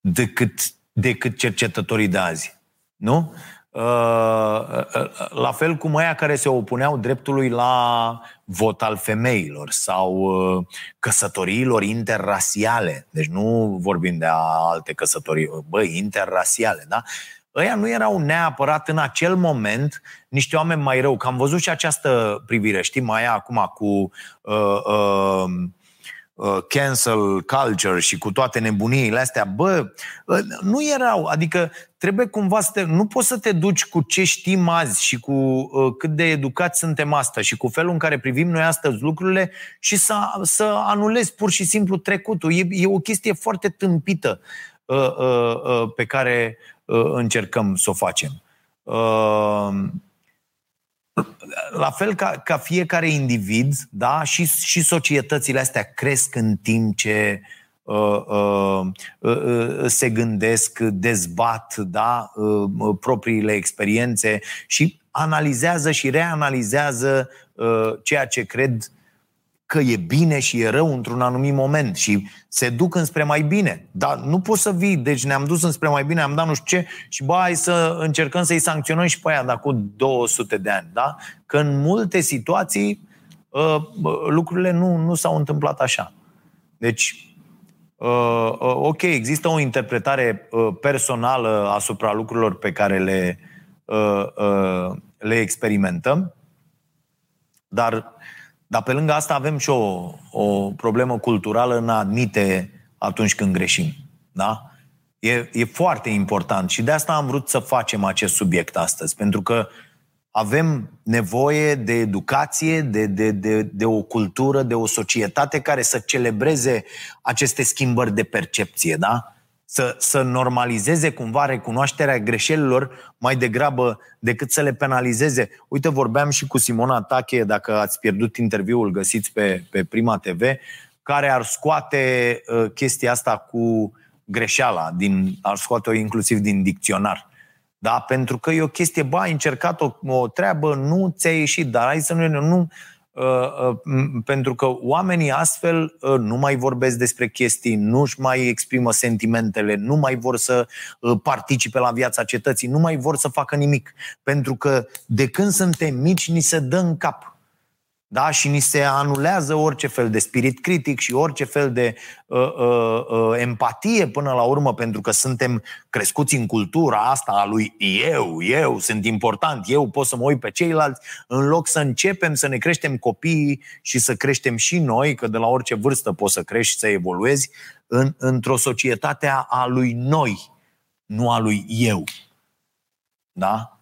decât, decât cercetătorii de azi. Nu? Uh, uh, la fel cum aia care se opuneau dreptului la vot al femeilor sau uh, căsătoriilor interrasiale. Deci nu vorbim de alte căsătorii, băi, interrasiale, da? Ăia nu erau neapărat în acel moment niște oameni mai rău. Că am văzut și această privire, știi, mai acum cu uh, uh, uh, cancel culture și cu toate nebuniile astea, bă, uh, nu erau, adică trebuie cumva să te, nu poți să te duci cu ce știm azi și cu uh, cât de educați suntem astăzi și cu felul în care privim noi astăzi lucrurile și să, să anulezi pur și simplu trecutul. E, e o chestie foarte tâmpită uh, uh, uh, pe care uh, încercăm să o facem. Uh, la fel ca, ca fiecare individ, da, și, și societățile astea cresc în timp ce uh, uh, uh, uh se gândesc, dezbat da, uh, uh, propriile experiențe și analizează și reanalizează uh, ceea ce cred că e bine și e rău într-un anumit moment și se duc înspre mai bine. Dar nu poți să vii, deci ne-am dus înspre mai bine, am dat nu știu ce și bă, hai să încercăm să-i sancționăm și pe aia, dar cu 200 de ani, da? Că în multe situații uh, lucrurile nu, nu s-au întâmplat așa. Deci, uh, uh, ok, există o interpretare uh, personală asupra lucrurilor pe care le, uh, uh, le experimentăm, dar dar pe lângă asta avem și o, o problemă culturală în a admite atunci când greșim. Da? E, e foarte important și de asta am vrut să facem acest subiect astăzi, pentru că avem nevoie de educație, de, de, de, de o cultură, de o societate care să celebreze aceste schimbări de percepție, da? Să, să normalizeze cumva recunoașterea greșelilor mai degrabă decât să le penalizeze. Uite, vorbeam și cu Simona Tache, dacă ați pierdut interviul, găsiți pe, pe Prima TV, care ar scoate uh, chestia asta cu greșeala, din, ar scoate-o inclusiv din dicționar. Da? Pentru că e o chestie, ba, ai încercat o, o treabă, nu ți-a ieșit, dar hai să nu, nu Uh, uh, pentru că oamenii astfel uh, nu mai vorbesc despre chestii, nu-și mai exprimă sentimentele, nu mai vor să participe la viața cetății, nu mai vor să facă nimic. Pentru că de când suntem mici, ni se dă în cap da? Și ni se anulează orice fel de spirit critic și orice fel de uh, uh, uh, empatie până la urmă, pentru că suntem crescuți în cultura asta a lui eu, eu sunt important, eu pot să mă uit pe ceilalți, în loc să începem să ne creștem copiii și să creștem și noi, că de la orice vârstă poți să crești, să evoluezi, în, într-o societate a lui noi, nu a lui eu. Da?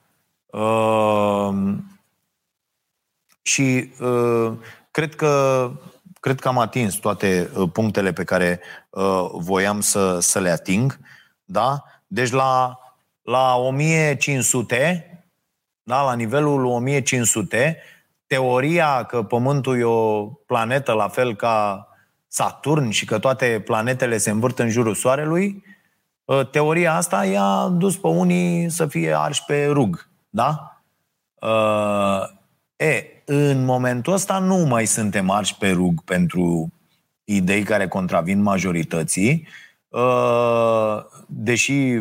Uh, și uh, cred că cred că am atins toate uh, punctele pe care uh, voiam să, să le ating. Da? Deci la, la 1500, da, la nivelul 1500, teoria că Pământul e o planetă la fel ca Saturn și că toate planetele se învârt în jurul Soarelui, uh, teoria asta i-a dus pe unii să fie arși pe rug. Da? Uh, e, în momentul ăsta nu mai suntem arși pe rug pentru idei care contravin majorității, uh, deși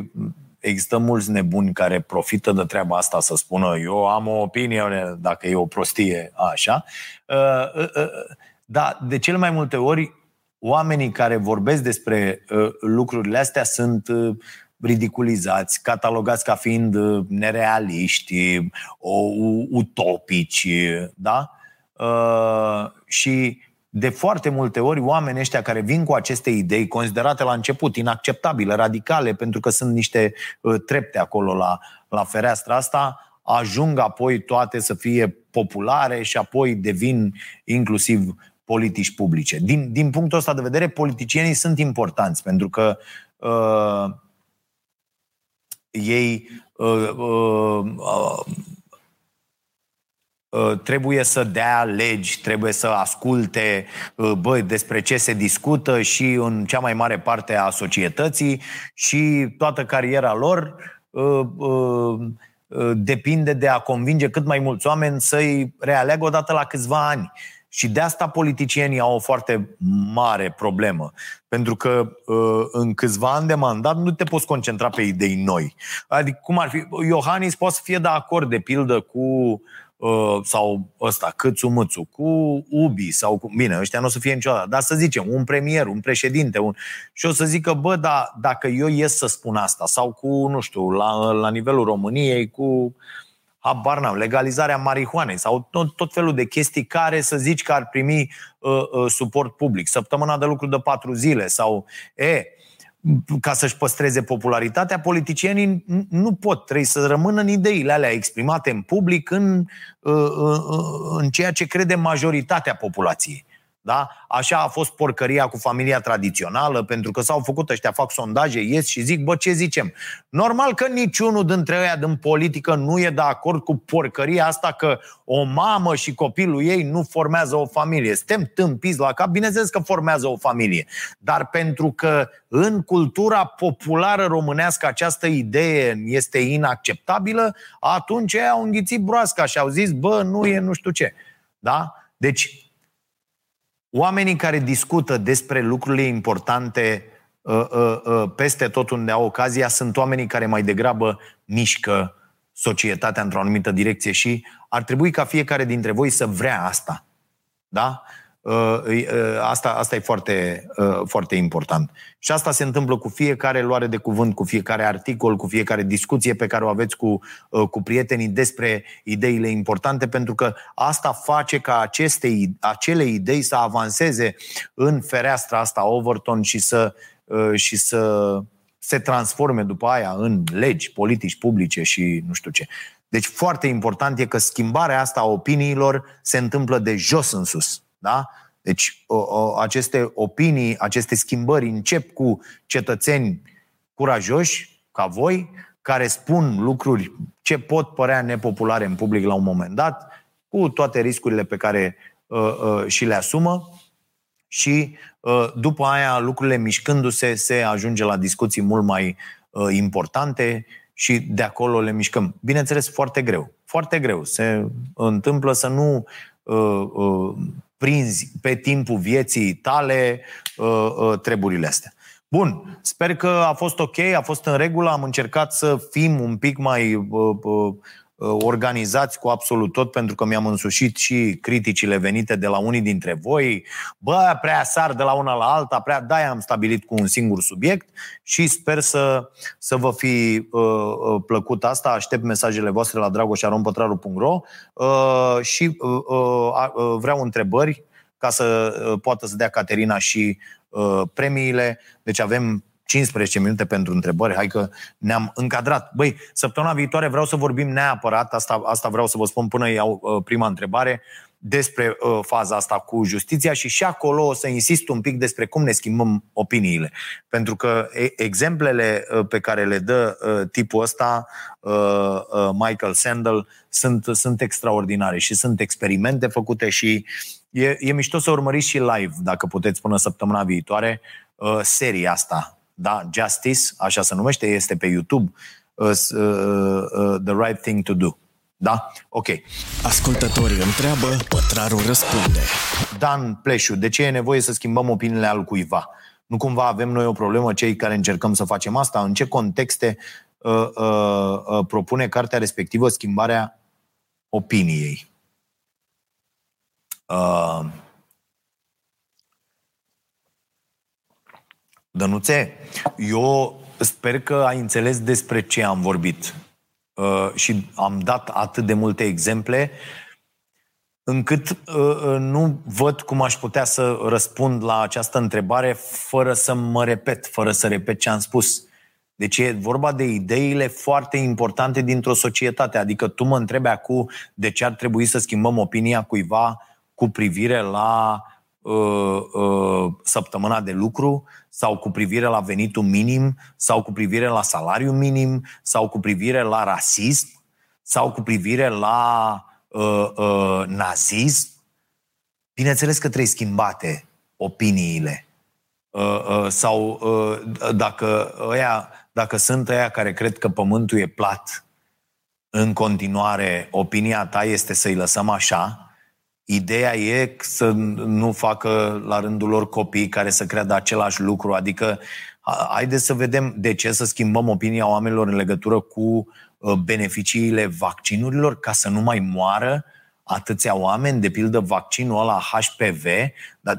există mulți nebuni care profită de treaba asta să spună eu am o opinie, dacă e o prostie, așa. Uh, uh, dar de cele mai multe ori oamenii care vorbesc despre lucrurile astea sunt ridiculizați, catalogați ca fiind uh, nerealiști, utopici, da? Uh, și de foarte multe ori oamenii ăștia care vin cu aceste idei considerate la început inacceptabile, radicale, pentru că sunt niște uh, trepte acolo la, la fereastra asta, ajung apoi toate să fie populare și apoi devin inclusiv politici publice. Din, din punctul ăsta de vedere, politicienii sunt importanți pentru că uh, ei uh, uh, uh, uh, trebuie să dea legi, trebuie să asculte uh, bă, despre ce se discută și în cea mai mare parte a societății și toată cariera lor uh, uh, depinde de a convinge cât mai mulți oameni să-i realeagă odată la câțiva ani. Și de asta politicienii au o foarte mare problemă. Pentru că în câțiva ani de mandat nu te poți concentra pe idei noi. Adică cum ar fi, Iohannis poate să fie de acord, de pildă, cu Uh, sau ăsta, Câțu Mâțu, cu Ubi sau cu... Bine, ăștia nu o să fie niciodată, dar să zicem, un premier, un președinte, un... și o să zică, bă, da, dacă eu ies să spun asta, sau cu, nu știu, la, la nivelul României, cu habar n-am, legalizarea marihuanei sau tot, tot felul de chestii care să zici că ar primi uh, uh, suport public, săptămâna de lucru de patru zile sau, e, ca să-și păstreze popularitatea, politicienii nu pot, trebuie să rămână în ideile alea exprimate în public, în, în ceea ce crede majoritatea populației. Da? Așa a fost porcăria cu familia tradițională, pentru că s-au făcut ăștia, fac sondaje, ies și zic, bă, ce zicem? Normal că niciunul dintre ăia din politică nu e de acord cu porcăria asta că o mamă și copilul ei nu formează o familie. Suntem tâmpiți la cap, bineînțeles că formează o familie. Dar pentru că în cultura populară românească această idee este inacceptabilă, atunci ei au înghițit broasca și au zis, bă, nu e nu știu ce. Da? Deci, Oamenii care discută despre lucrurile importante uh, uh, uh, peste tot unde au ocazia sunt oamenii care mai degrabă mișcă societatea într-o anumită direcție și ar trebui ca fiecare dintre voi să vrea asta. Da? Uh, uh, asta, asta e foarte, uh, foarte important. Și asta se întâmplă cu fiecare luare de cuvânt, cu fiecare articol, cu fiecare discuție pe care o aveți cu, cu prietenii despre ideile importante, pentru că asta face ca aceste, acele idei să avanseze în fereastra asta Overton și să, și să se transforme după aia în legi, politici publice și nu știu ce. Deci foarte important e că schimbarea asta a opiniilor se întâmplă de jos în sus. Da? Deci o, o, aceste opinii, aceste schimbări încep cu cetățeni curajoși, ca voi, care spun lucruri ce pot părea nepopulare în public la un moment dat, cu toate riscurile pe care uh, uh, și le asumă și uh, după aia lucrurile mișcându-se se ajunge la discuții mult mai uh, importante și de acolo le mișcăm. Bineînțeles, foarte greu. Foarte greu. Se întâmplă să nu uh, uh, prinzi pe timpul vieții tale uh, uh, treburile astea. Bun, sper că a fost ok, a fost în regulă, am încercat să fim un pic mai uh, uh, organizați cu absolut tot, pentru că mi-am însușit și criticile venite de la unii dintre voi. Bă, prea sar de la una la alta, prea da am stabilit cu un singur subiect și sper să, să vă fi uh, uh, plăcut asta. Aștept mesajele voastre la dragoșarompătraru.ro uh, și uh, uh, uh, vreau întrebări ca să uh, poată să dea Caterina și uh, premiile. Deci avem 15 minute pentru întrebări, hai că ne-am încadrat. Băi, săptămâna viitoare vreau să vorbim neapărat, asta, asta vreau să vă spun până iau uh, prima întrebare, despre uh, faza asta cu justiția și și acolo o să insist un pic despre cum ne schimbăm opiniile. Pentru că e, exemplele uh, pe care le dă uh, tipul ăsta, uh, uh, Michael Sandel, sunt, sunt extraordinare și sunt experimente făcute și e, e mișto să urmăriți și live, dacă puteți, până săptămâna viitoare, uh, seria asta da, Justice, așa se numește, este pe YouTube, uh, uh, uh, The Right Thing to Do. Da? Ok. Ascultătorii întreabă, pătrarul răspunde. Dan Pleșu, de ce e nevoie să schimbăm opiniile al cuiva? Nu cumva avem noi o problemă, cei care încercăm să facem asta? În ce contexte uh, uh, uh, propune cartea respectivă schimbarea opiniei? Uh, Dănuțe, eu sper că ai înțeles despre ce am vorbit uh, și am dat atât de multe exemple încât uh, uh, nu văd cum aș putea să răspund la această întrebare fără să mă repet, fără să repet ce am spus. Deci e vorba de ideile foarte importante dintr-o societate. Adică tu mă întrebi acum de ce ar trebui să schimbăm opinia cuiva cu privire la uh, uh, săptămâna de lucru sau cu privire la venitul minim sau cu privire la salariu minim sau cu privire la rasism sau cu privire la uh, uh, nazism. Bineînțeles că trebuie schimbate opiniile. Uh, uh, sau uh, dacă, ăia, dacă sunt ăia care cred că pământul e plat în continuare, opinia ta este să-i lăsăm așa, Ideea e să nu facă la rândul lor copii care să creadă același lucru, adică haideți să vedem de ce să schimbăm opinia oamenilor în legătură cu uh, beneficiile vaccinurilor ca să nu mai moară atâția oameni, de pildă vaccinul ăla HPV,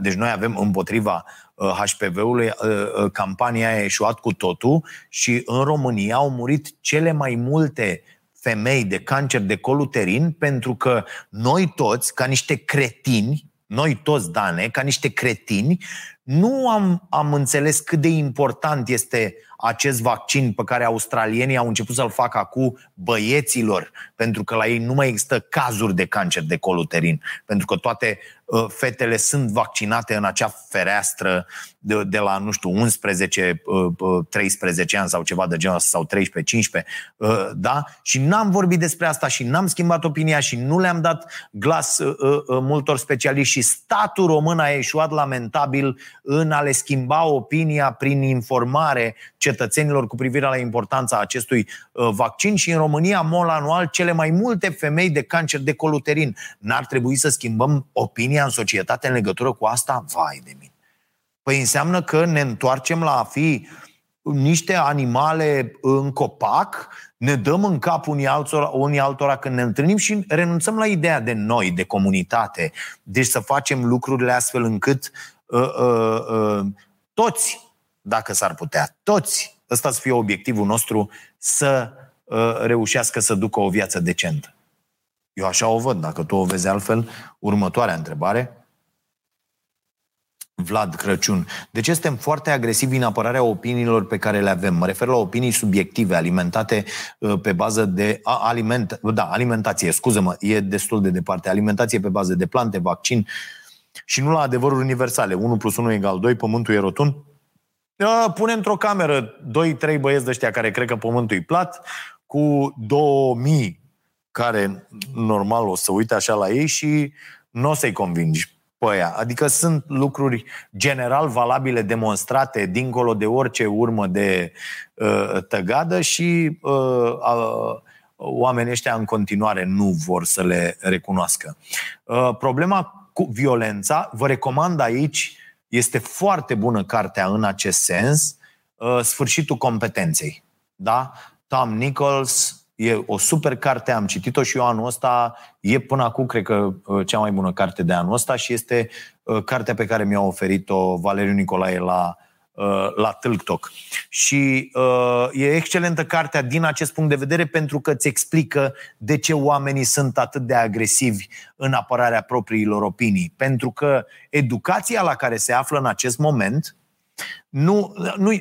deci noi avem împotriva HPV-ului, uh, uh, campania a eșuat cu totul și în România au murit cele mai multe femei de cancer de col uterin pentru că noi toți, ca niște cretini, noi toți, Dane, ca niște cretini, nu am, am înțeles cât de important este acest vaccin pe care australienii au început să-l facă acum băieților, pentru că la ei nu mai există cazuri de cancer de col uterin, pentru că toate uh, fetele sunt vaccinate în acea fereastră de, de la, nu știu, 11, uh, 13 uh, ani sau ceva de genul ăsta, sau 13, 15, uh, da? Și n-am vorbit despre asta și n-am schimbat opinia și nu le-am dat glas uh, uh, multor specialiști și statul român a ieșuat lamentabil în a le schimba opinia prin informare cetățenilor cu privire la importanța acestui uh, vaccin și în România, mol anual, cele mai multe femei de cancer de coluterin. N-ar trebui să schimbăm opinia în societate în legătură cu asta? Vai de mine! Păi înseamnă că ne întoarcem la a fi niște animale în copac, ne dăm în cap unii altora, unii altora când ne întâlnim și renunțăm la ideea de noi, de comunitate. Deci să facem lucrurile astfel încât uh, uh, uh, toți, dacă s-ar putea, toți, ăsta să fie obiectivul nostru, să uh, reușească să ducă o viață decentă. Eu așa o văd, dacă tu o vezi altfel, următoarea întrebare – Vlad Crăciun. Deci suntem foarte agresivi în apărarea opiniilor pe care le avem. Mă refer la opinii subiective, alimentate uh, pe bază de a, aliment, da, alimentație, scuză-mă, e destul de departe. Alimentație pe bază de plante, vaccin și nu la adevăruri universale. 1 plus 1 egal 2, pământul e rotund. Pune într-o cameră 2-3 băieți de ăștia care cred că pământul e plat, cu 2000 care normal o să uite așa la ei și nu o să-i convingi pe aia. Adică sunt lucruri general valabile, demonstrate dincolo de orice urmă de uh, tăgadă și uh, uh, oamenii ăștia în continuare nu vor să le recunoască. Uh, problema cu violența, vă recomand aici, este foarte bună cartea în acest sens, uh, Sfârșitul competenței. Da? Tom Nichols, E o super carte, am citit-o și eu anul ăsta. E până acum, cred că, uh, cea mai bună carte de anul ăsta și este uh, cartea pe care mi-a oferit-o Valeriu Nicolae la, uh, la TikTok. Și uh, e excelentă cartea din acest punct de vedere pentru că îți explică de ce oamenii sunt atât de agresivi în apărarea propriilor opinii. Pentru că educația la care se află în acest moment nu, nu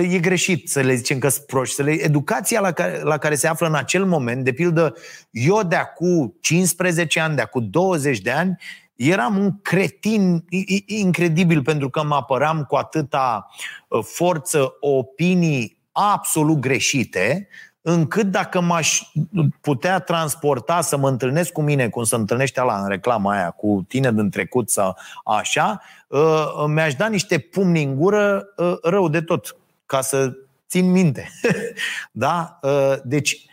e greșit să le zicem că sunt proști. Să le, educația la care, la care se află în acel moment, de pildă, eu de acum 15 ani, de acum 20 de ani, eram un cretin incredibil pentru că mă apăram cu atâta ă, forță opinii absolut greșite, încât dacă m-aș putea transporta să mă întâlnesc cu mine, cum se întâlnește la în reclama aia, cu tine din trecut sau așa, uh, mi-aș da niște pumni în gură uh, rău de tot, ca să țin minte. <laughs> da? Uh, deci,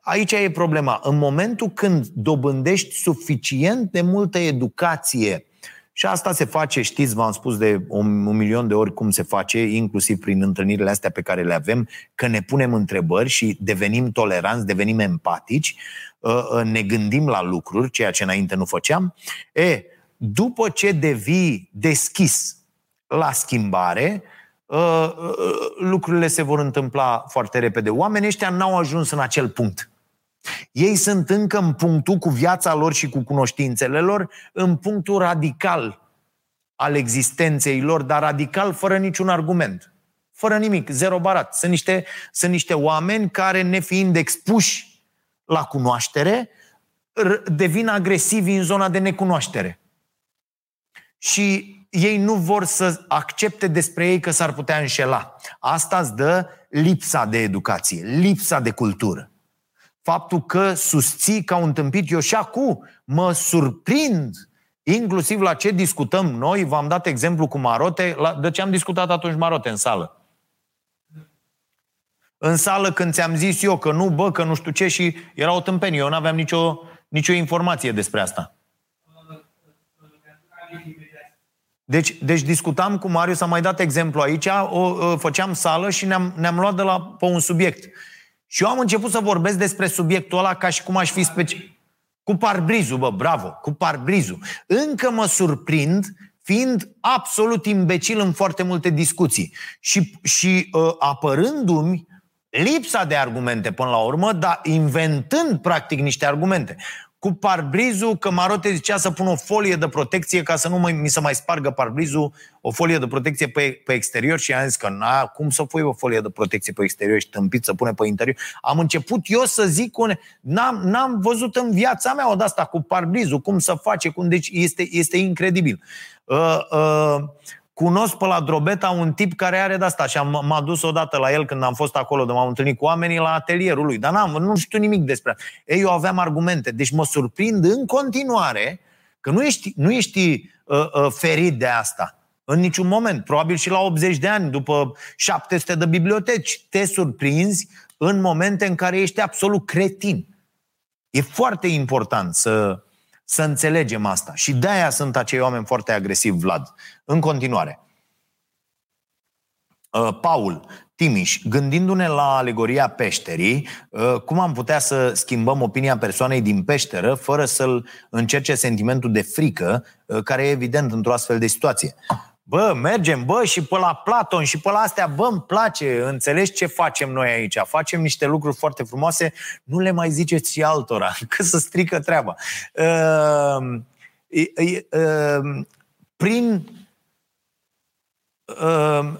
aici e problema. În momentul când dobândești suficient de multă educație și asta se face, știți, v-am spus de un, un milion de ori cum se face, inclusiv prin întâlnirile astea pe care le avem, că ne punem întrebări și devenim toleranți, devenim empatici, uh, uh, ne gândim la lucruri, ceea ce înainte nu făceam. E, după ce devii deschis la schimbare, uh, lucrurile se vor întâmpla foarte repede. Oamenii ăștia n-au ajuns în acel punct. Ei sunt încă în punctul cu viața lor și cu cunoștințele lor, în punctul radical al existenței lor, dar radical fără niciun argument. Fără nimic, zero barat. Sunt niște, sunt niște oameni care, nefiind expuși la cunoaștere, devin agresivi în zona de necunoaștere. Și ei nu vor să accepte despre ei că s-ar putea înșela. Asta îți dă lipsa de educație, lipsa de cultură faptul că susții ca un tâmpit. Eu și acum mă surprind inclusiv la ce discutăm noi. V-am dat exemplu cu Marote. La, de ce am discutat atunci Marote în sală? în sală când ți-am zis eu că nu, bă, că nu știu ce și era o tâmpenie. Eu nu aveam nicio, nicio informație despre asta. Deci, deci discutam cu Marius, s-a mai dat exemplu aici, o, o făceam sală și ne-am, ne-am luat de la, pe un subiect. Și eu am început să vorbesc despre subiectul ăla ca și cum aș fi special. Cu parbrizul, bă, bravo, cu parbrizul. Încă mă surprind fiind absolut imbecil în foarte multe discuții și, și uh, apărându-mi lipsa de argumente până la urmă, dar inventând practic niște argumente cu parbrizul, că Marote zicea să pun o folie de protecție ca să nu mai, mi se mai spargă parbrizul, o folie de protecție pe, pe exterior și am zis că na, cum să pui o folie de protecție pe exterior și tâmpit să pune pe interior. Am început eu să zic, un, n-am, n-am văzut în viața mea o de asta cu parbrizul, cum să face, cum, deci este, este incredibil. Uh, uh, cunosc pe la Drobeta un tip care are de asta și am, m-a dus odată la el când am fost acolo, de m-am întâlnit cu oamenii la atelierul lui, dar n-am, nu știu nimic despre Ei, eu aveam argumente, deci mă surprind în continuare că nu ești, nu ești uh, uh, ferit de asta. În niciun moment. Probabil și la 80 de ani, după 700 de biblioteci, te surprinzi în momente în care ești absolut cretin. E foarte important să, să înțelegem asta. Și de-aia sunt acei oameni foarte agresivi, Vlad. În continuare. Uh, Paul, Timiș, gândindu-ne la alegoria peșterii, uh, cum am putea să schimbăm opinia persoanei din peșteră fără să-l încerce sentimentul de frică, uh, care e evident într-o astfel de situație? Bă, mergem, bă, și pe la Platon și pe la astea, bă, îmi place, înțelegi ce facem noi aici? Facem niște lucruri foarte frumoase, nu le mai ziceți și altora, <laughs> că să strică treaba. Uh, uh, prin uh,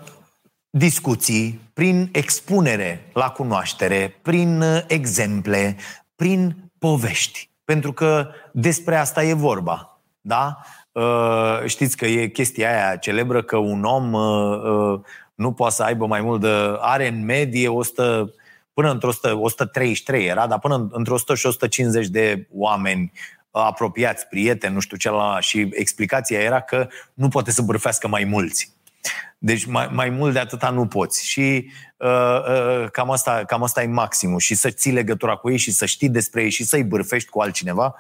discuții, prin expunere la cunoaștere, prin uh, exemple, prin povești. Pentru că despre asta e vorba. Da? Uh, știți că e chestia aia celebră că un om uh, uh, nu poate să aibă mai mult de... Are în medie 100, până într-o 100, 133 era, dar până într-o 100 și 150 de oameni apropiați, prieteni, nu știu ce la și explicația era că nu poate să bârfească mai mulți. Deci mai, mai mult de atâta nu poți. Și uh, uh, cam, asta, cam asta e maximul. Și să ții legătura cu ei și să știi despre ei și să-i bârfești cu altcineva.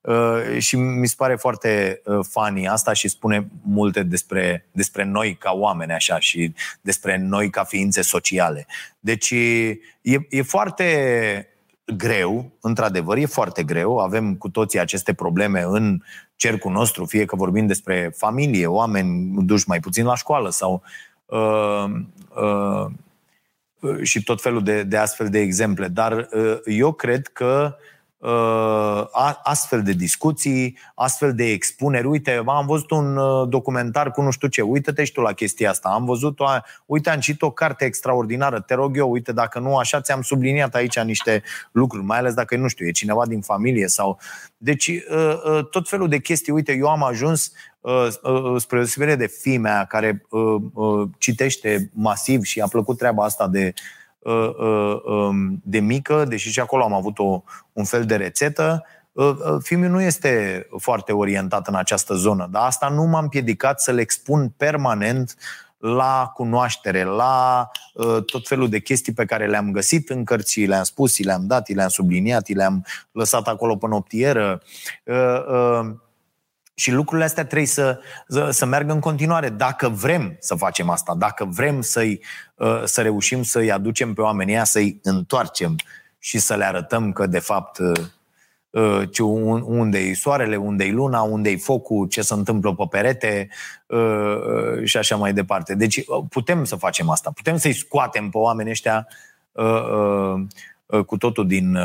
Uh, și mi se pare foarte uh, funny asta și spune multe despre, despre noi ca oameni așa și despre noi ca ființe sociale. Deci e, e foarte greu, într-adevăr, e foarte greu. Avem cu toții aceste probleme în cercul nostru, fie că vorbim despre familie, oameni duși mai puțin la școală sau uh, uh, și tot felul de, de astfel de exemple. Dar uh, eu cred că Uh, astfel de discuții, astfel de expuneri. Uite, am văzut un uh, documentar cu nu știu ce, uite-te și tu la chestia asta. Am văzut, o, uite, am citit o carte extraordinară, te rog eu, uite, dacă nu așa, ți-am subliniat aici niște lucruri, mai ales dacă, nu știu, e cineva din familie sau... Deci, uh, tot felul de chestii. Uite, eu am ajuns spre deosebire de fimea care citește masiv și a plăcut treaba asta de Uh, uh, um, de mică, deși și acolo am avut o, un fel de rețetă, uh, filmul nu este foarte orientat în această zonă, dar asta nu m-a împiedicat să le expun permanent la cunoaștere, la uh, tot felul de chestii pe care le-am găsit în cărți, le-am spus, le-am dat, le-am subliniat, le-am lăsat acolo pe noptieră. Uh, uh, și lucrurile astea trebuie să, să, să meargă în continuare. Dacă vrem să facem asta, dacă vrem să-i, uh, să reușim să-i aducem pe oamenii ăia, să-i întoarcem și să le arătăm că, de fapt, uh, uh, unde e soarele, unde e luna, unde e focul, ce se întâmplă pe perete și așa mai departe. Deci putem să facem asta. Putem să-i scoatem pe oamenii ăștia cu totul din,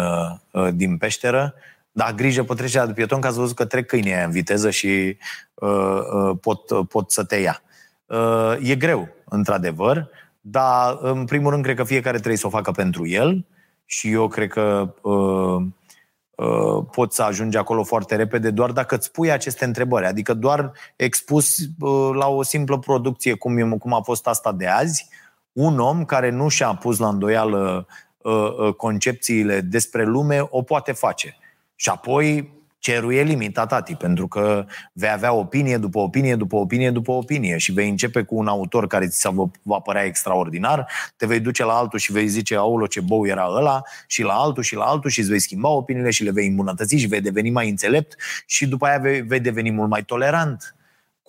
din peșteră da, grijă pe trecerea de pieton, că ați văzut că trec câinii în viteză și uh, uh, pot, uh, pot să te ia. Uh, e greu, într-adevăr, dar în primul rând cred că fiecare trebuie să o facă pentru el și eu cred că uh, uh, poți să ajungi acolo foarte repede doar dacă îți pui aceste întrebări. Adică doar expus uh, la o simplă producție, cum, e, cum a fost asta de azi, un om care nu și-a pus la îndoială uh, uh, concepțiile despre lume, o poate face. Și apoi Cerul e limitat, tati, pentru că vei avea opinie după opinie după opinie după opinie și vei începe cu un autor care ți va, va părea extraordinar, te vei duce la altul și vei zice, aulo, ce bou era ăla, și la altul și la altul și îți vei schimba opiniile și le vei îmbunătăți și vei deveni mai înțelept și după aia vei, vei deveni mult mai tolerant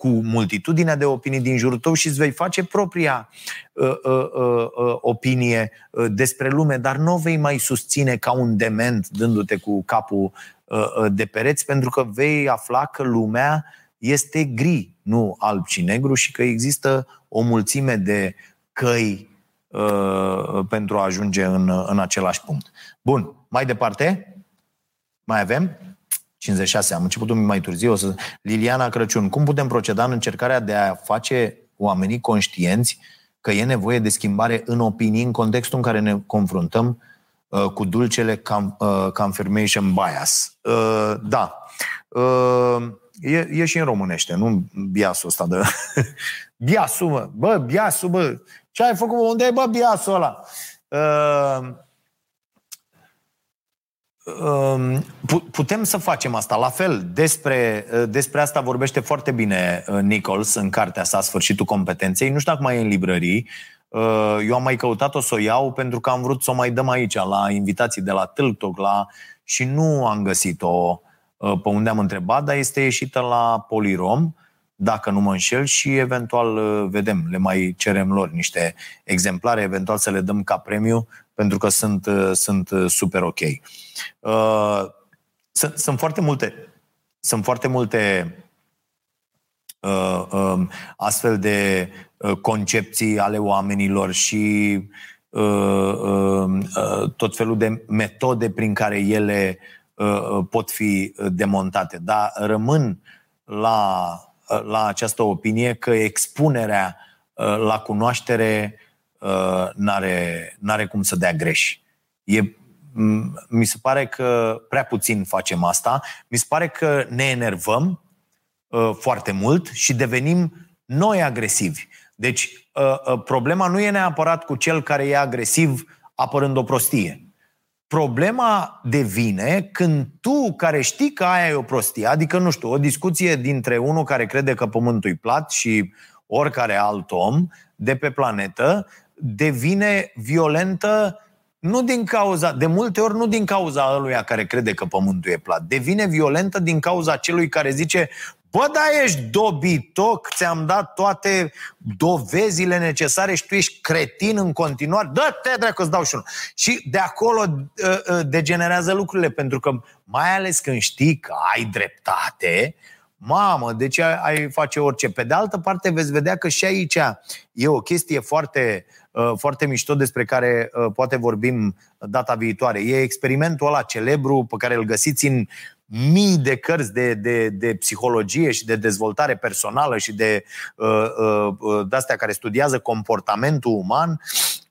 cu multitudinea de opinii din jurul tău și îți vei face propria uh, uh, uh, uh, opinie uh, despre lume, dar nu o vei mai susține ca un dement dându-te cu capul uh, uh, de pereți, pentru că vei afla că lumea este gri, nu alb și negru și că există o mulțime de căi uh, pentru a ajunge în, în același punct. Bun, mai departe? Mai avem? 56, am început un pic mai târziu. O să... Liliana Crăciun, cum putem proceda în încercarea de a face oamenii conștienți că e nevoie de schimbare în opinii în contextul în care ne confruntăm uh, cu dulcele cam, uh, confirmation bias? Uh, da. Uh, e, e și în românește, nu biasul ăsta de... <laughs> biasul, mă! Bă, biasul, bă! Ce ai făcut? Unde e, bă, biasul ăla? Uh, Ehm, putem să facem asta. La fel, despre, eh, despre asta vorbește foarte bine eh, Nichols în cartea sa Sfârșitul competenței. Nu știu dacă mai e în librării. Eh, eu am mai căutat-o să o iau pentru că am vrut să o mai dăm aici, la invitații de la Tâltoc, la... și nu am găsit-o pe unde am întrebat, dar este ieșită la Polirom, dacă nu mă înșel, și eventual vedem, le mai cerem lor niște exemplare, eventual să le dăm ca premiu pentru că sunt, uh, sunt uh, super ok. Uh, sunt, sunt foarte multe, sunt foarte multe um, astfel de concepții ale oamenilor și um, tot felul de metode prin care ele pot fi demontate. Dar rămân la, la această opinie că expunerea la cunoaștere Uh, n-are, n-are cum să dea greș. E, mi se pare că prea puțin facem asta. Mi se pare că ne enervăm uh, foarte mult și devenim noi agresivi. Deci, uh, problema nu e neapărat cu cel care e agresiv apărând o prostie. Problema devine când tu, care știi că aia e o prostie, adică, nu știu, o discuție dintre unul care crede că pământul e plat și oricare alt om de pe planetă, devine violentă nu din cauza, de multe ori nu din cauza ăluia care crede că pământul e plat, devine violentă din cauza celui care zice Bă, da, ești dobitoc, ți-am dat toate dovezile necesare și tu ești cretin în continuare. Dă-te, dracu, îți dau și unul. Și de acolo uh, uh, degenerează lucrurile, pentru că mai ales când știi că ai dreptate, mamă, de ce ai face orice? Pe de altă parte, veți vedea că și aici e o chestie foarte Uh, foarte mișto despre care uh, poate vorbim data viitoare. E experimentul ăla celebru pe care îl găsiți în mii de cărți de, de, de psihologie și de dezvoltare personală și de uh, uh, astea care studiază comportamentul uman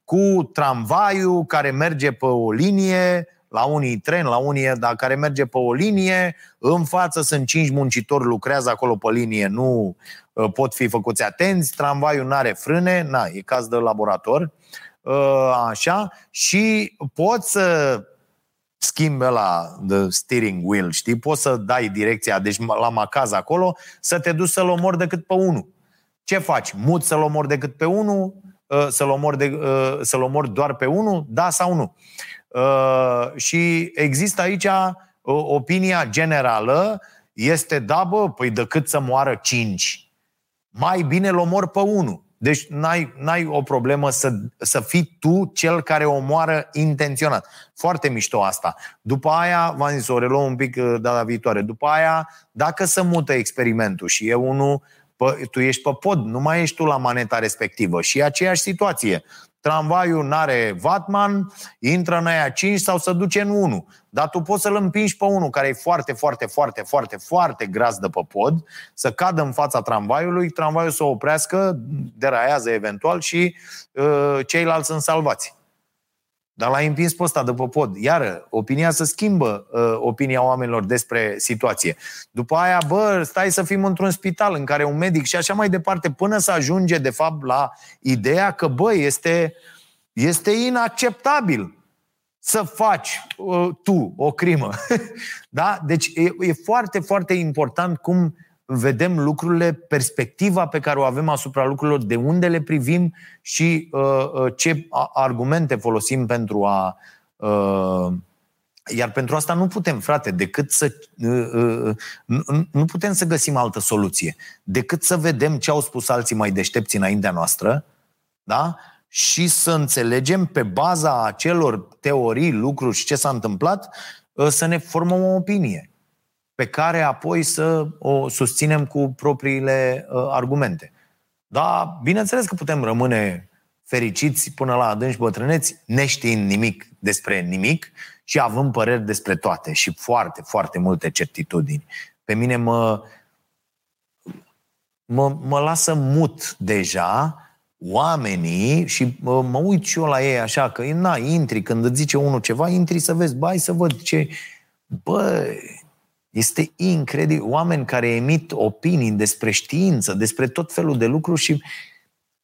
cu tramvaiul care merge pe o linie, la unii tren, la unii, dar care merge pe o linie, în față sunt cinci muncitori, lucrează acolo pe linie, nu Uh, pot fi făcuți atenți, tramvaiul nu are frâne, na, e caz de laborator, uh, așa, și poți să schimbe la the steering wheel, știi? Poți să dai direcția, deci la macaz acolo, să te duci să-l omori decât pe unul. Ce faci? Mut să-l omori decât pe unul? Uh, să-l omori, de, să-l omori doar pe unul? Da sau nu? Și există aici opinia generală este da, bă, păi decât să moară cinci mai bine îl omor pe unul. Deci n-ai, n-ai o problemă să, să fii tu cel care omoară intenționat. Foarte mișto asta. După aia, v-am zis, o reluăm un pic uh, data viitoare. După aia, dacă se mută experimentul și e unul, pă, tu ești pe pod, nu mai ești tu la maneta respectivă și e aceeași situație tramvaiul n-are vatman, intră în aia 5 sau se duce în 1. Dar tu poți să-l împingi pe unul care e foarte, foarte, foarte, foarte, foarte gras de pe pod, să cadă în fața tramvaiului, tramvaiul să oprească, deraiază eventual și uh, ceilalți sunt salvați. Dar l-ai împins pe ăsta după pod. Iară, opinia se schimbă, uh, opinia oamenilor despre situație. După aia, bă, stai să fim într-un spital în care un medic și așa mai departe, până să ajunge, de fapt, la ideea că, bă, este, este inacceptabil să faci uh, tu o crimă. <laughs> da? Deci e, e foarte, foarte important cum vedem lucrurile, perspectiva pe care o avem asupra lucrurilor, de unde le privim și uh, uh ce argumente folosim pentru a. Uh, iar pentru asta nu putem, frate, decât să. Uh, uh, nu, nu putem să găsim altă soluție. Decât să vedem ce au spus alții mai deștepți înaintea noastră, da? și să înțelegem pe baza acelor teorii, lucruri și ce s-a întâmplat, uh, să ne formăm o opinie pe care apoi să o susținem cu propriile uh, argumente. Da, bineînțeles că putem rămâne fericiți până la adânci bătrâneți, neștiind nimic despre nimic și având păreri despre toate și foarte, foarte multe certitudini. Pe mine mă, mă, mă lasă mut deja oamenii și mă, mă uit și eu la ei așa, că na, intri, când îți zice unul ceva, intri să vezi, bai să văd ce... Bă, este incredibil. Oameni care emit opinii despre știință, despre tot felul de lucruri și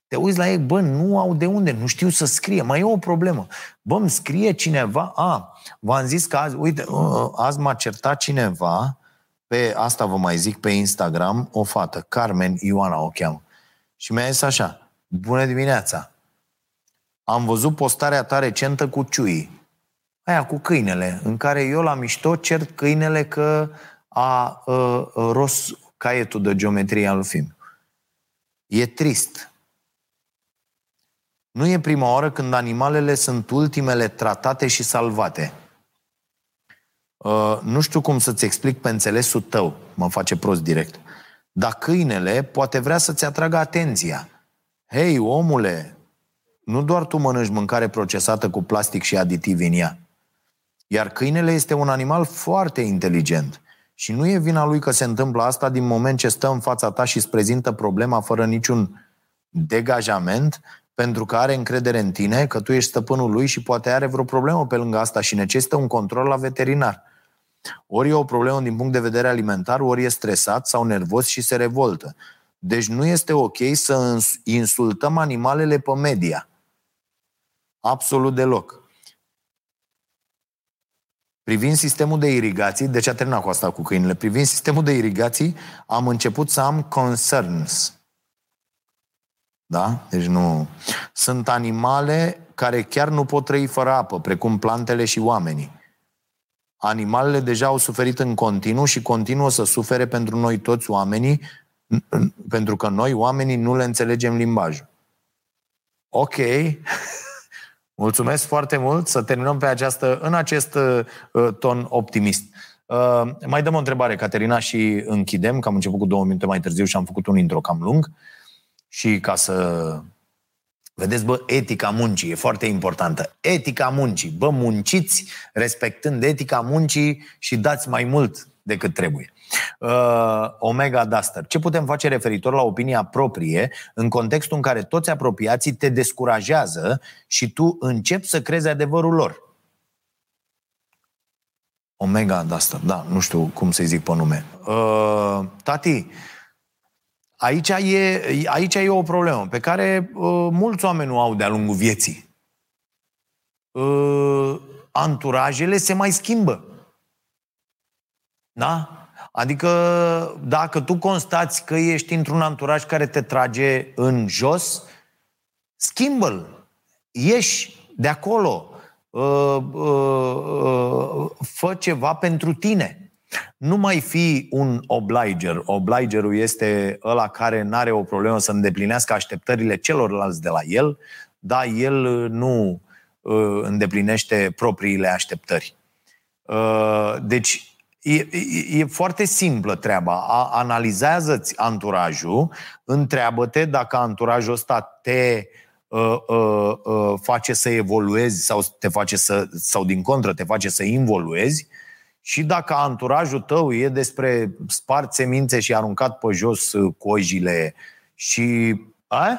te uiți la ei, bă, nu au de unde, nu știu să scrie, mai e o problemă. Bă, îmi scrie cineva, a, v-am zis că azi, uite, ă, azi m-a certat cineva, pe asta vă mai zic, pe Instagram, o fată, Carmen Ioana o cheamă. Și mi-a zis așa, bună dimineața, am văzut postarea ta recentă cu Ciui aia cu câinele, în care eu la mișto cert câinele că a uh, ros caietul de geometrie al film. E trist. Nu e prima oară când animalele sunt ultimele tratate și salvate. Uh, nu știu cum să-ți explic pe înțelesul tău, mă face prost direct. Dar câinele poate vrea să-ți atragă atenția. Hei, omule, nu doar tu mănânci mâncare procesată cu plastic și aditivi în ea. Iar câinele este un animal foarte inteligent. Și nu e vina lui că se întâmplă asta din moment ce stă în fața ta și îți prezintă problema fără niciun degajament, pentru că are încredere în tine, că tu ești stăpânul lui și poate are vreo problemă pe lângă asta și necesită un control la veterinar. Ori e o problemă din punct de vedere alimentar, ori e stresat sau nervos și se revoltă. Deci nu este ok să insultăm animalele pe media. Absolut deloc. Privind sistemul de irigații, deci a terminat cu asta cu câinile, privind sistemul de irigații, am început să am concerns. Da? Deci nu... Sunt animale care chiar nu pot trăi fără apă, precum plantele și oamenii. Animalele deja au suferit în continuu și continuă să sufere pentru noi toți oamenii, pentru că noi, oamenii, nu le înțelegem limbajul. Ok, <laughs> Mulțumesc foarte mult să terminăm pe această, în acest uh, ton optimist. Uh, mai dăm o întrebare, Caterina, și închidem, că am început cu două minute mai târziu și am făcut un intro cam lung. Și ca să Vedeți, bă, etica muncii e foarte importantă. Etica muncii. Bă, munciți respectând etica muncii și dați mai mult decât trebuie. Uh, Omega Duster. Ce putem face referitor la opinia proprie în contextul în care toți apropiații te descurajează și tu începi să crezi adevărul lor? Omega Duster, da, nu știu cum să-i zic pe nume. Uh, tati, aici e, aici e o problemă pe care uh, mulți oameni nu au de-a lungul vieții. Uh, anturajele se mai schimbă. Da? Adică dacă tu constați că ești într-un anturaj care te trage în jos, schimbă-l. Ieși de acolo. Uh, uh, uh, fă ceva pentru tine. Nu mai fi un obliger. Obligerul este ăla care nu are o problemă să îndeplinească așteptările celorlalți de la el, dar el nu îndeplinește propriile așteptări. Deci, E, e, e foarte simplă treaba. A, analizează-ți anturajul, întreabă-te dacă anturajul ăsta te uh, uh, uh, face să evoluezi sau te face să, sau din contră te face să involuezi și dacă anturajul tău e despre spart semințe și aruncat pe jos uh, cojile și a?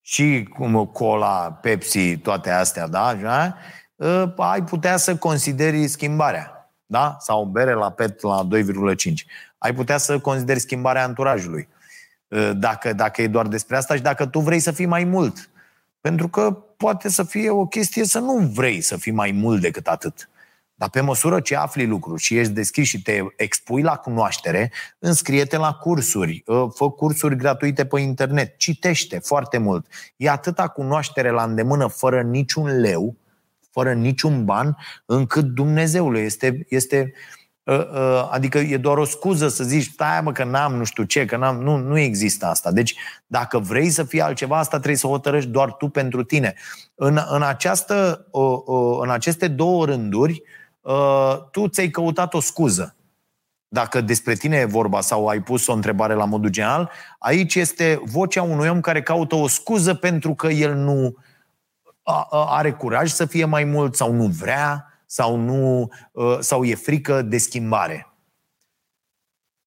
și cum cola, Pepsi, toate astea, da? Așa? Uh, ai putea să consideri schimbarea da? sau bere la PET la 2,5. Ai putea să consideri schimbarea anturajului. Ă, dacă, dacă e doar despre asta și dacă tu vrei să fii mai mult Pentru că poate să fie o chestie să nu vrei să fii mai mult decât atât. Dar pe măsură ce afli lucruri și ești deschis și te expui la cunoaștere, înscrie-te la cursuri, ă, fă cursuri gratuite pe internet, citește foarte mult. E atâta cunoaștere la îndemână fără niciun leu, fără niciun ban, încât Dumnezeule este, este ă, ă, adică e doar o scuză să zici, stai mă că n-am nu știu ce, că n-am, nu, nu există asta. Deci dacă vrei să fii altceva, asta trebuie să hotărăști doar tu pentru tine. În, în, această, în aceste două rânduri, Uh, tu ți-ai căutat o scuză. Dacă despre tine e vorba sau ai pus o întrebare la modul general, aici este vocea unui om care caută o scuză pentru că el nu are curaj să fie mai mult sau nu vrea sau, nu, uh, sau e frică de schimbare.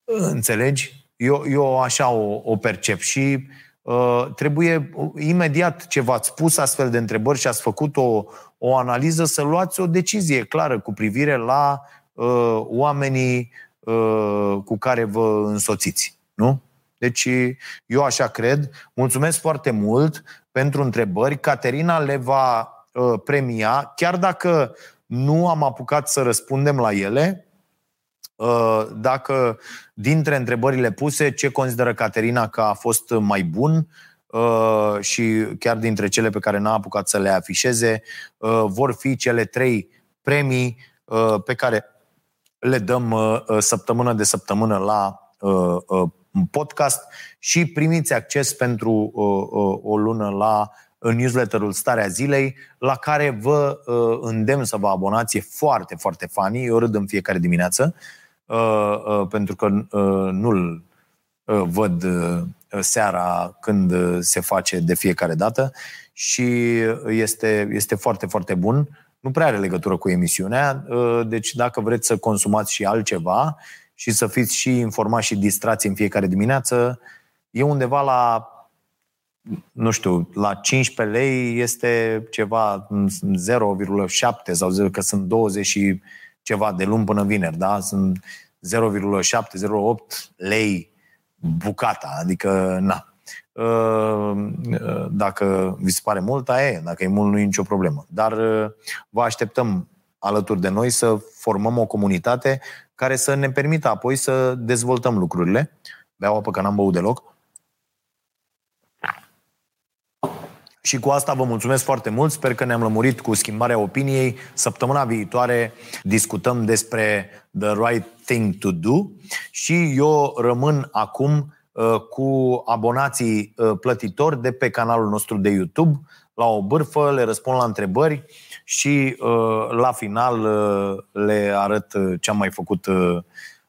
Înțelegi? Eu, eu așa o, o percep și uh, trebuie imediat ce v-ați pus astfel de întrebări și ați făcut o, o analiză, să luați o decizie clară cu privire la uh, oamenii uh, cu care vă însoțiți. Nu? Deci eu așa cred. Mulțumesc foarte mult pentru întrebări. Caterina le va uh, premia, chiar dacă nu am apucat să răspundem la ele, uh, dacă dintre întrebările puse, ce consideră Caterina că a fost mai bun, Uh, și chiar dintre cele pe care n-a apucat să le afișeze, uh, vor fi cele trei premii uh, pe care le dăm săptămână de săptămână la podcast și primiți acces pentru o lună la newsletterul Starea Zilei, la care vă îndemn să vă abonați. E foarte, foarte funny. Eu râd în fiecare dimineață, pentru că nu-l văd seara când se face de fiecare dată și este, este foarte, foarte bun. Nu prea are legătură cu emisiunea, deci dacă vreți să consumați și altceva și să fiți și informați și distrați în fiecare dimineață, e undeva la nu știu, la 15 lei este ceva 0,7 sau 0, că sunt 20 și ceva de luni până vineri, da? Sunt 0,7, 0,8 lei bucata, adică na. Uh, dacă vi se pare mult, aia e. Dacă e mult, nu e nicio problemă. Dar uh, vă așteptăm alături de noi să formăm o comunitate care să ne permită apoi să dezvoltăm lucrurile. Beau apă că n-am băut deloc. Și cu asta vă mulțumesc foarte mult. Sper că ne-am lămurit cu schimbarea opiniei. Săptămâna viitoare discutăm despre the right thing to do și eu rămân acum uh, cu abonații uh, plătitori de pe canalul nostru de YouTube la o bârfă, le răspund la întrebări și uh, la final le arăt ce am mai făcut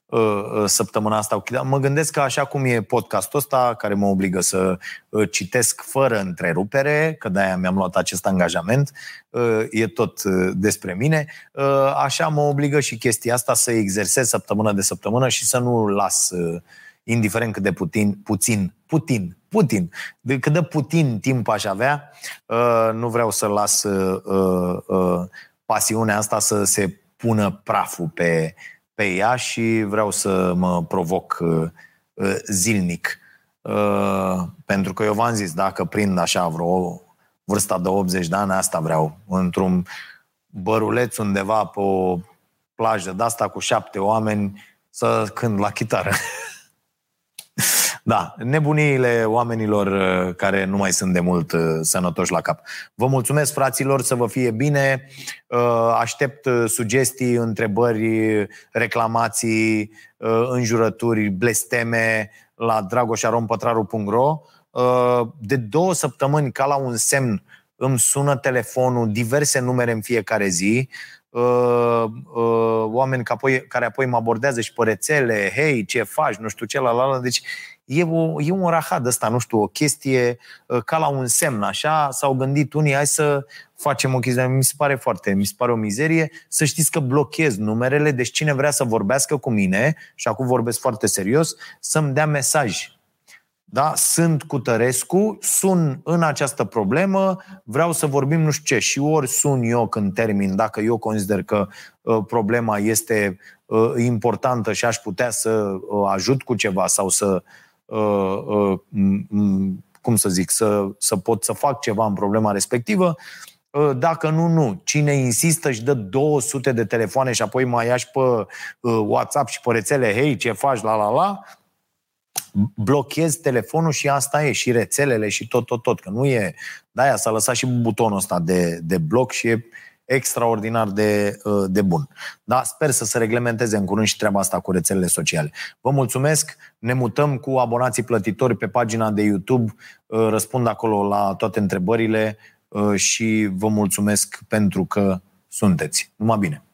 Uh, uh, săptămâna asta. Mă gândesc că așa cum e podcastul ăsta, care mă obligă să uh, citesc fără întrerupere, că de-aia mi-am luat acest angajament, e tot despre mine, așa mă obligă și chestia asta să exersez săptămână de săptămână și să nu las indiferent cât de putin, puțin, putin, putin, de cât de putin timp aș avea, nu vreau să las pasiunea asta să se pună praful pe, pe ea și vreau să mă provoc uh, uh, zilnic. Uh, pentru că eu v-am zis, dacă prind așa vreo vârsta de 80 de ani, asta vreau. Într-un băruleț undeva pe o plajă de asta cu șapte oameni să cânt la chitară. <laughs> Da, nebuniile oamenilor uh, care nu mai sunt de mult uh, sănătoși la cap. Vă mulțumesc, fraților, să vă fie bine. Uh, aștept sugestii, întrebări, reclamații, înjurături, blesteme la dragoșarompătraru.ro De două săptămâni, ca la un semn, îmi sună telefonul, diverse numere în fiecare zi, oameni care apoi mă abordează și pe rețele, hei, ce faci, nu știu ce, la la la. Deci e, o, e un rahad ăsta, nu știu, o chestie uh, ca la un semn, așa, s-au gândit unii, hai să facem o chestie, mi se pare foarte, mi se pare o mizerie, să știți că blochez numerele, deci cine vrea să vorbească cu mine, și acum vorbesc foarte serios, să-mi dea mesaj. Da? Sunt cu Tărescu, sun în această problemă, vreau să vorbim nu știu ce și ori sun eu când termin, dacă eu consider că uh, problema este uh, importantă și aș putea să uh, ajut cu ceva sau să uh, uh, cum să zic, să, să pot să fac ceva în problema respectivă. Uh, dacă nu, nu. Cine insistă și dă 200 de telefoane și apoi mai ia și pe uh, WhatsApp și pe rețele, hei, ce faci, la la la, blochezi telefonul și asta e, și rețelele și tot, tot, tot. Că nu e... De-aia s-a lăsat și butonul ăsta de, de bloc și e extraordinar de, uh, de bun. Da, sper să se reglementeze în curând și treaba asta cu rețelele sociale. Vă mulțumesc, ne mutăm cu abonații plătitori pe pagina de YouTube, uh, răspund acolo la toate întrebările uh, și vă mulțumesc pentru că sunteți. Numai bine!